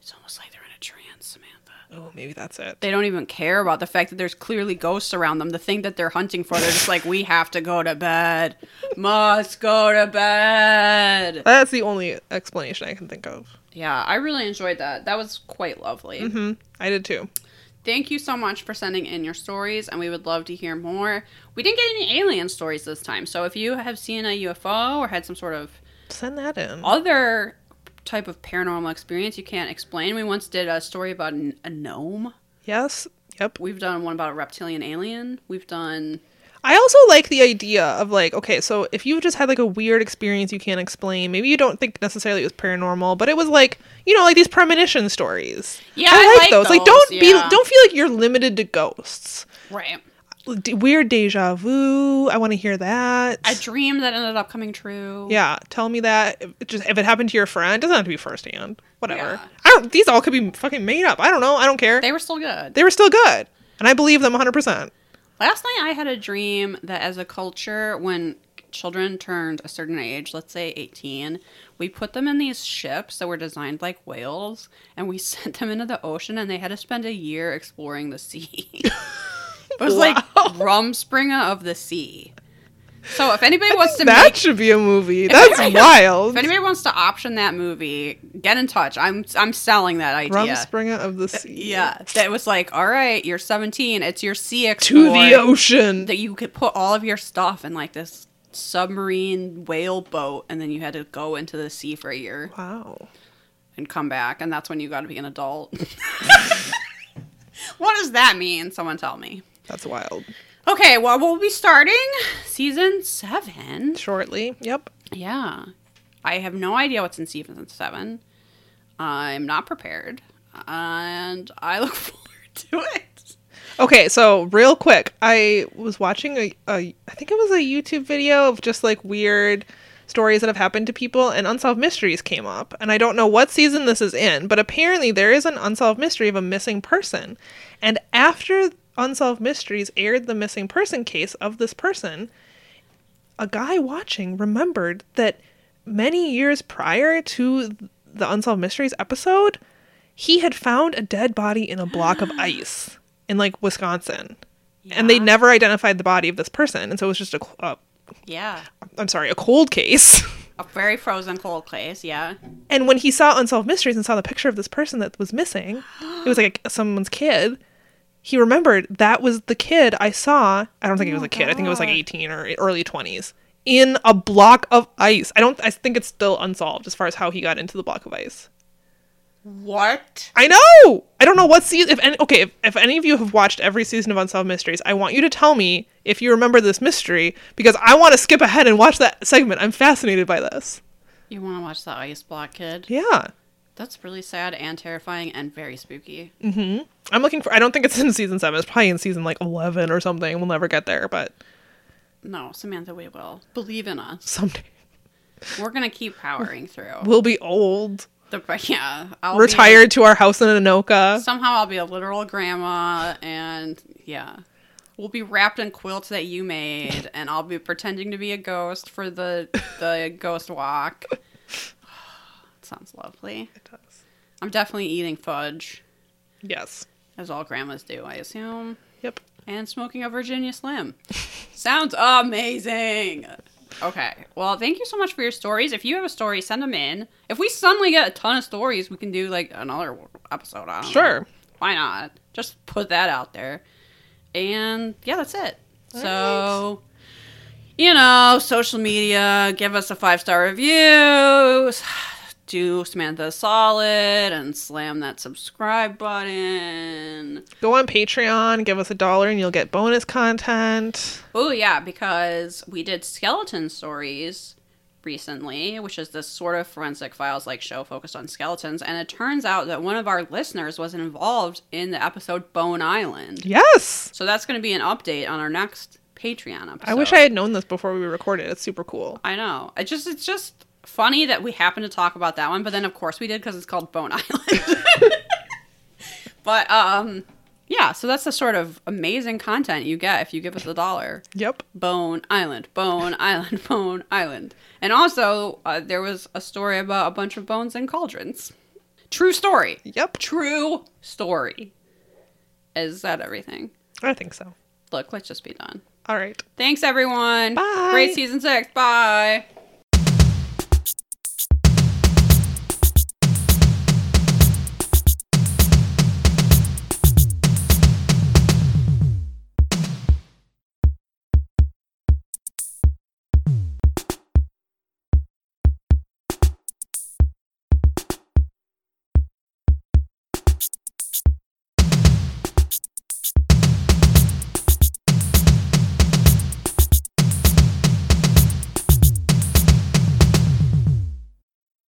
it's almost like they're in a trance, Samantha. Oh, maybe that's it. They don't even care about the fact that there's clearly ghosts around them. The thing that they're hunting for, they're just like, we have to go to bed. Must go to bed. That's the only explanation I can think of. Yeah, I really enjoyed that. That was quite lovely. hmm I did too. Thank you so much for sending in your stories, and we would love to hear more. We didn't get any alien stories this time, so if you have seen a UFO or had some sort of Send that in. other type of paranormal experience you can't explain, we once did a story about an- a gnome. Yes. Yep. We've done one about a reptilian alien. We've done I also like the idea of like, okay, so if you just had like a weird experience you can't explain, maybe you don't think necessarily it was paranormal, but it was like, you know, like these premonition stories. Yeah, I I like like those. Like, don't be, don't feel like you're limited to ghosts. right. Weird deja vu. I want to hear that. A dream that ended up coming true. yeah, tell me that. If it just if it happened to your friend, it doesn't have to be firsthand. Whatever. Yeah. I don't. These all could be fucking made up. I don't know. I don't care. They, They were still good. They were still good, and I believe them 100. percent Last night I had a dream that as a culture, when children turned a certain age, let's say 18, we put them in these ships that were designed like whales and we sent them into the ocean and they had to spend a year exploring the sea. it was like Rumspringa of the sea. So if anybody wants to That make should be a movie. That's anybody- wild. if anybody wants to option that movie, get in touch. I'm I'm selling that idea. Rumspringa of the sea. Uh, yeah, that was like, all right, you're 17. It's your sea To the ocean. that you could put all of your stuff in like this submarine whale boat, and then you had to go into the sea for a year Wow. and come back, and that's when you got to be an adult. what does that mean? Someone tell me. That's wild. Okay, well, we'll be starting season seven. Shortly. Yep. Yeah. I have no idea what's in season seven. I'm not prepared. And I look forward to it. Okay, so real quick, I was watching a, a I think it was a YouTube video of just like weird stories that have happened to people and unsolved mysteries came up. And I don't know what season this is in, but apparently there is an unsolved mystery of a missing person. And after Unsolved Mysteries aired the missing person case of this person, a guy watching remembered that many years prior to the Unsolved Mysteries episode, he had found a dead body in a block of ice in like Wisconsin. And they never identified the body of this person. And so it was just a, a uh, Yeah. I'm sorry, a cold case. A very frozen cold case, yeah. And when he saw Unsolved Mysteries and saw the picture of this person that was missing, it was like someone's kid. He remembered that was the kid I saw. I don't think he was a kid. I think it was like 18 or early 20s in a block of ice. I don't. I think it's still unsolved as far as how he got into the block of ice. What? I know. I don't know what season. If any, okay, if, if any of you have watched every season of Unsolved Mysteries, I want you to tell me if you remember this mystery because I want to skip ahead and watch that segment. I'm fascinated by this. You want to watch the ice block kid? Yeah. That's really sad and terrifying and very spooky. Mm-hmm. I'm looking for. I don't think it's in season seven. It's probably in season like eleven or something. We'll never get there, but No, Samantha, we will. Believe in us. someday We're going to keep powering through. we'll be old, The, yeah. I'll retired to our house in Anoka. Somehow I'll be a literal grandma and yeah. We'll be wrapped in quilts that you made and I'll be pretending to be a ghost for the the ghost walk. Sounds lovely. It does. I'm definitely eating fudge, Yes. as all grandmas do, I assume. Yep. and smoking a Virginia Slim. Sounds amazing. Okay. Well, thank you so much for your stories. If you have a story, send them in. If we suddenly get a ton of stories, we can do like another episode. on. Sure. Why not? Just put that out there. And yeah, that's it. So, you know, social media, give us a five star review. Do Samantha solid and slam that subscribe button. Go on Patreon, give us a dollar, and you'll get bonus content. Oh yeah, because we did skeleton stories recently, which is this sort of forensic files like show focused on skeletons, and it turns out that one of our listeners was involved in the episode Bone Island. Yes. So that's going to be an update on our next Patreon episode. I wish I had known this before we recorded. It's super cool. I know. It just it's just funny that we happen to talk about that one, but then of course we did because it's called Bone Island. but um, Yeah, so that's the sort of amazing content you get if you give us a dollar. Yep. Bone Island, Bone Island, Bone Island. And also, uh, there was a story about a bunch of bones in cauldrons. True story. Yep. True story. Is that everything? I think so. Look, let's just be done. All right. Thanks, everyone. Bye. Great season six. Bye.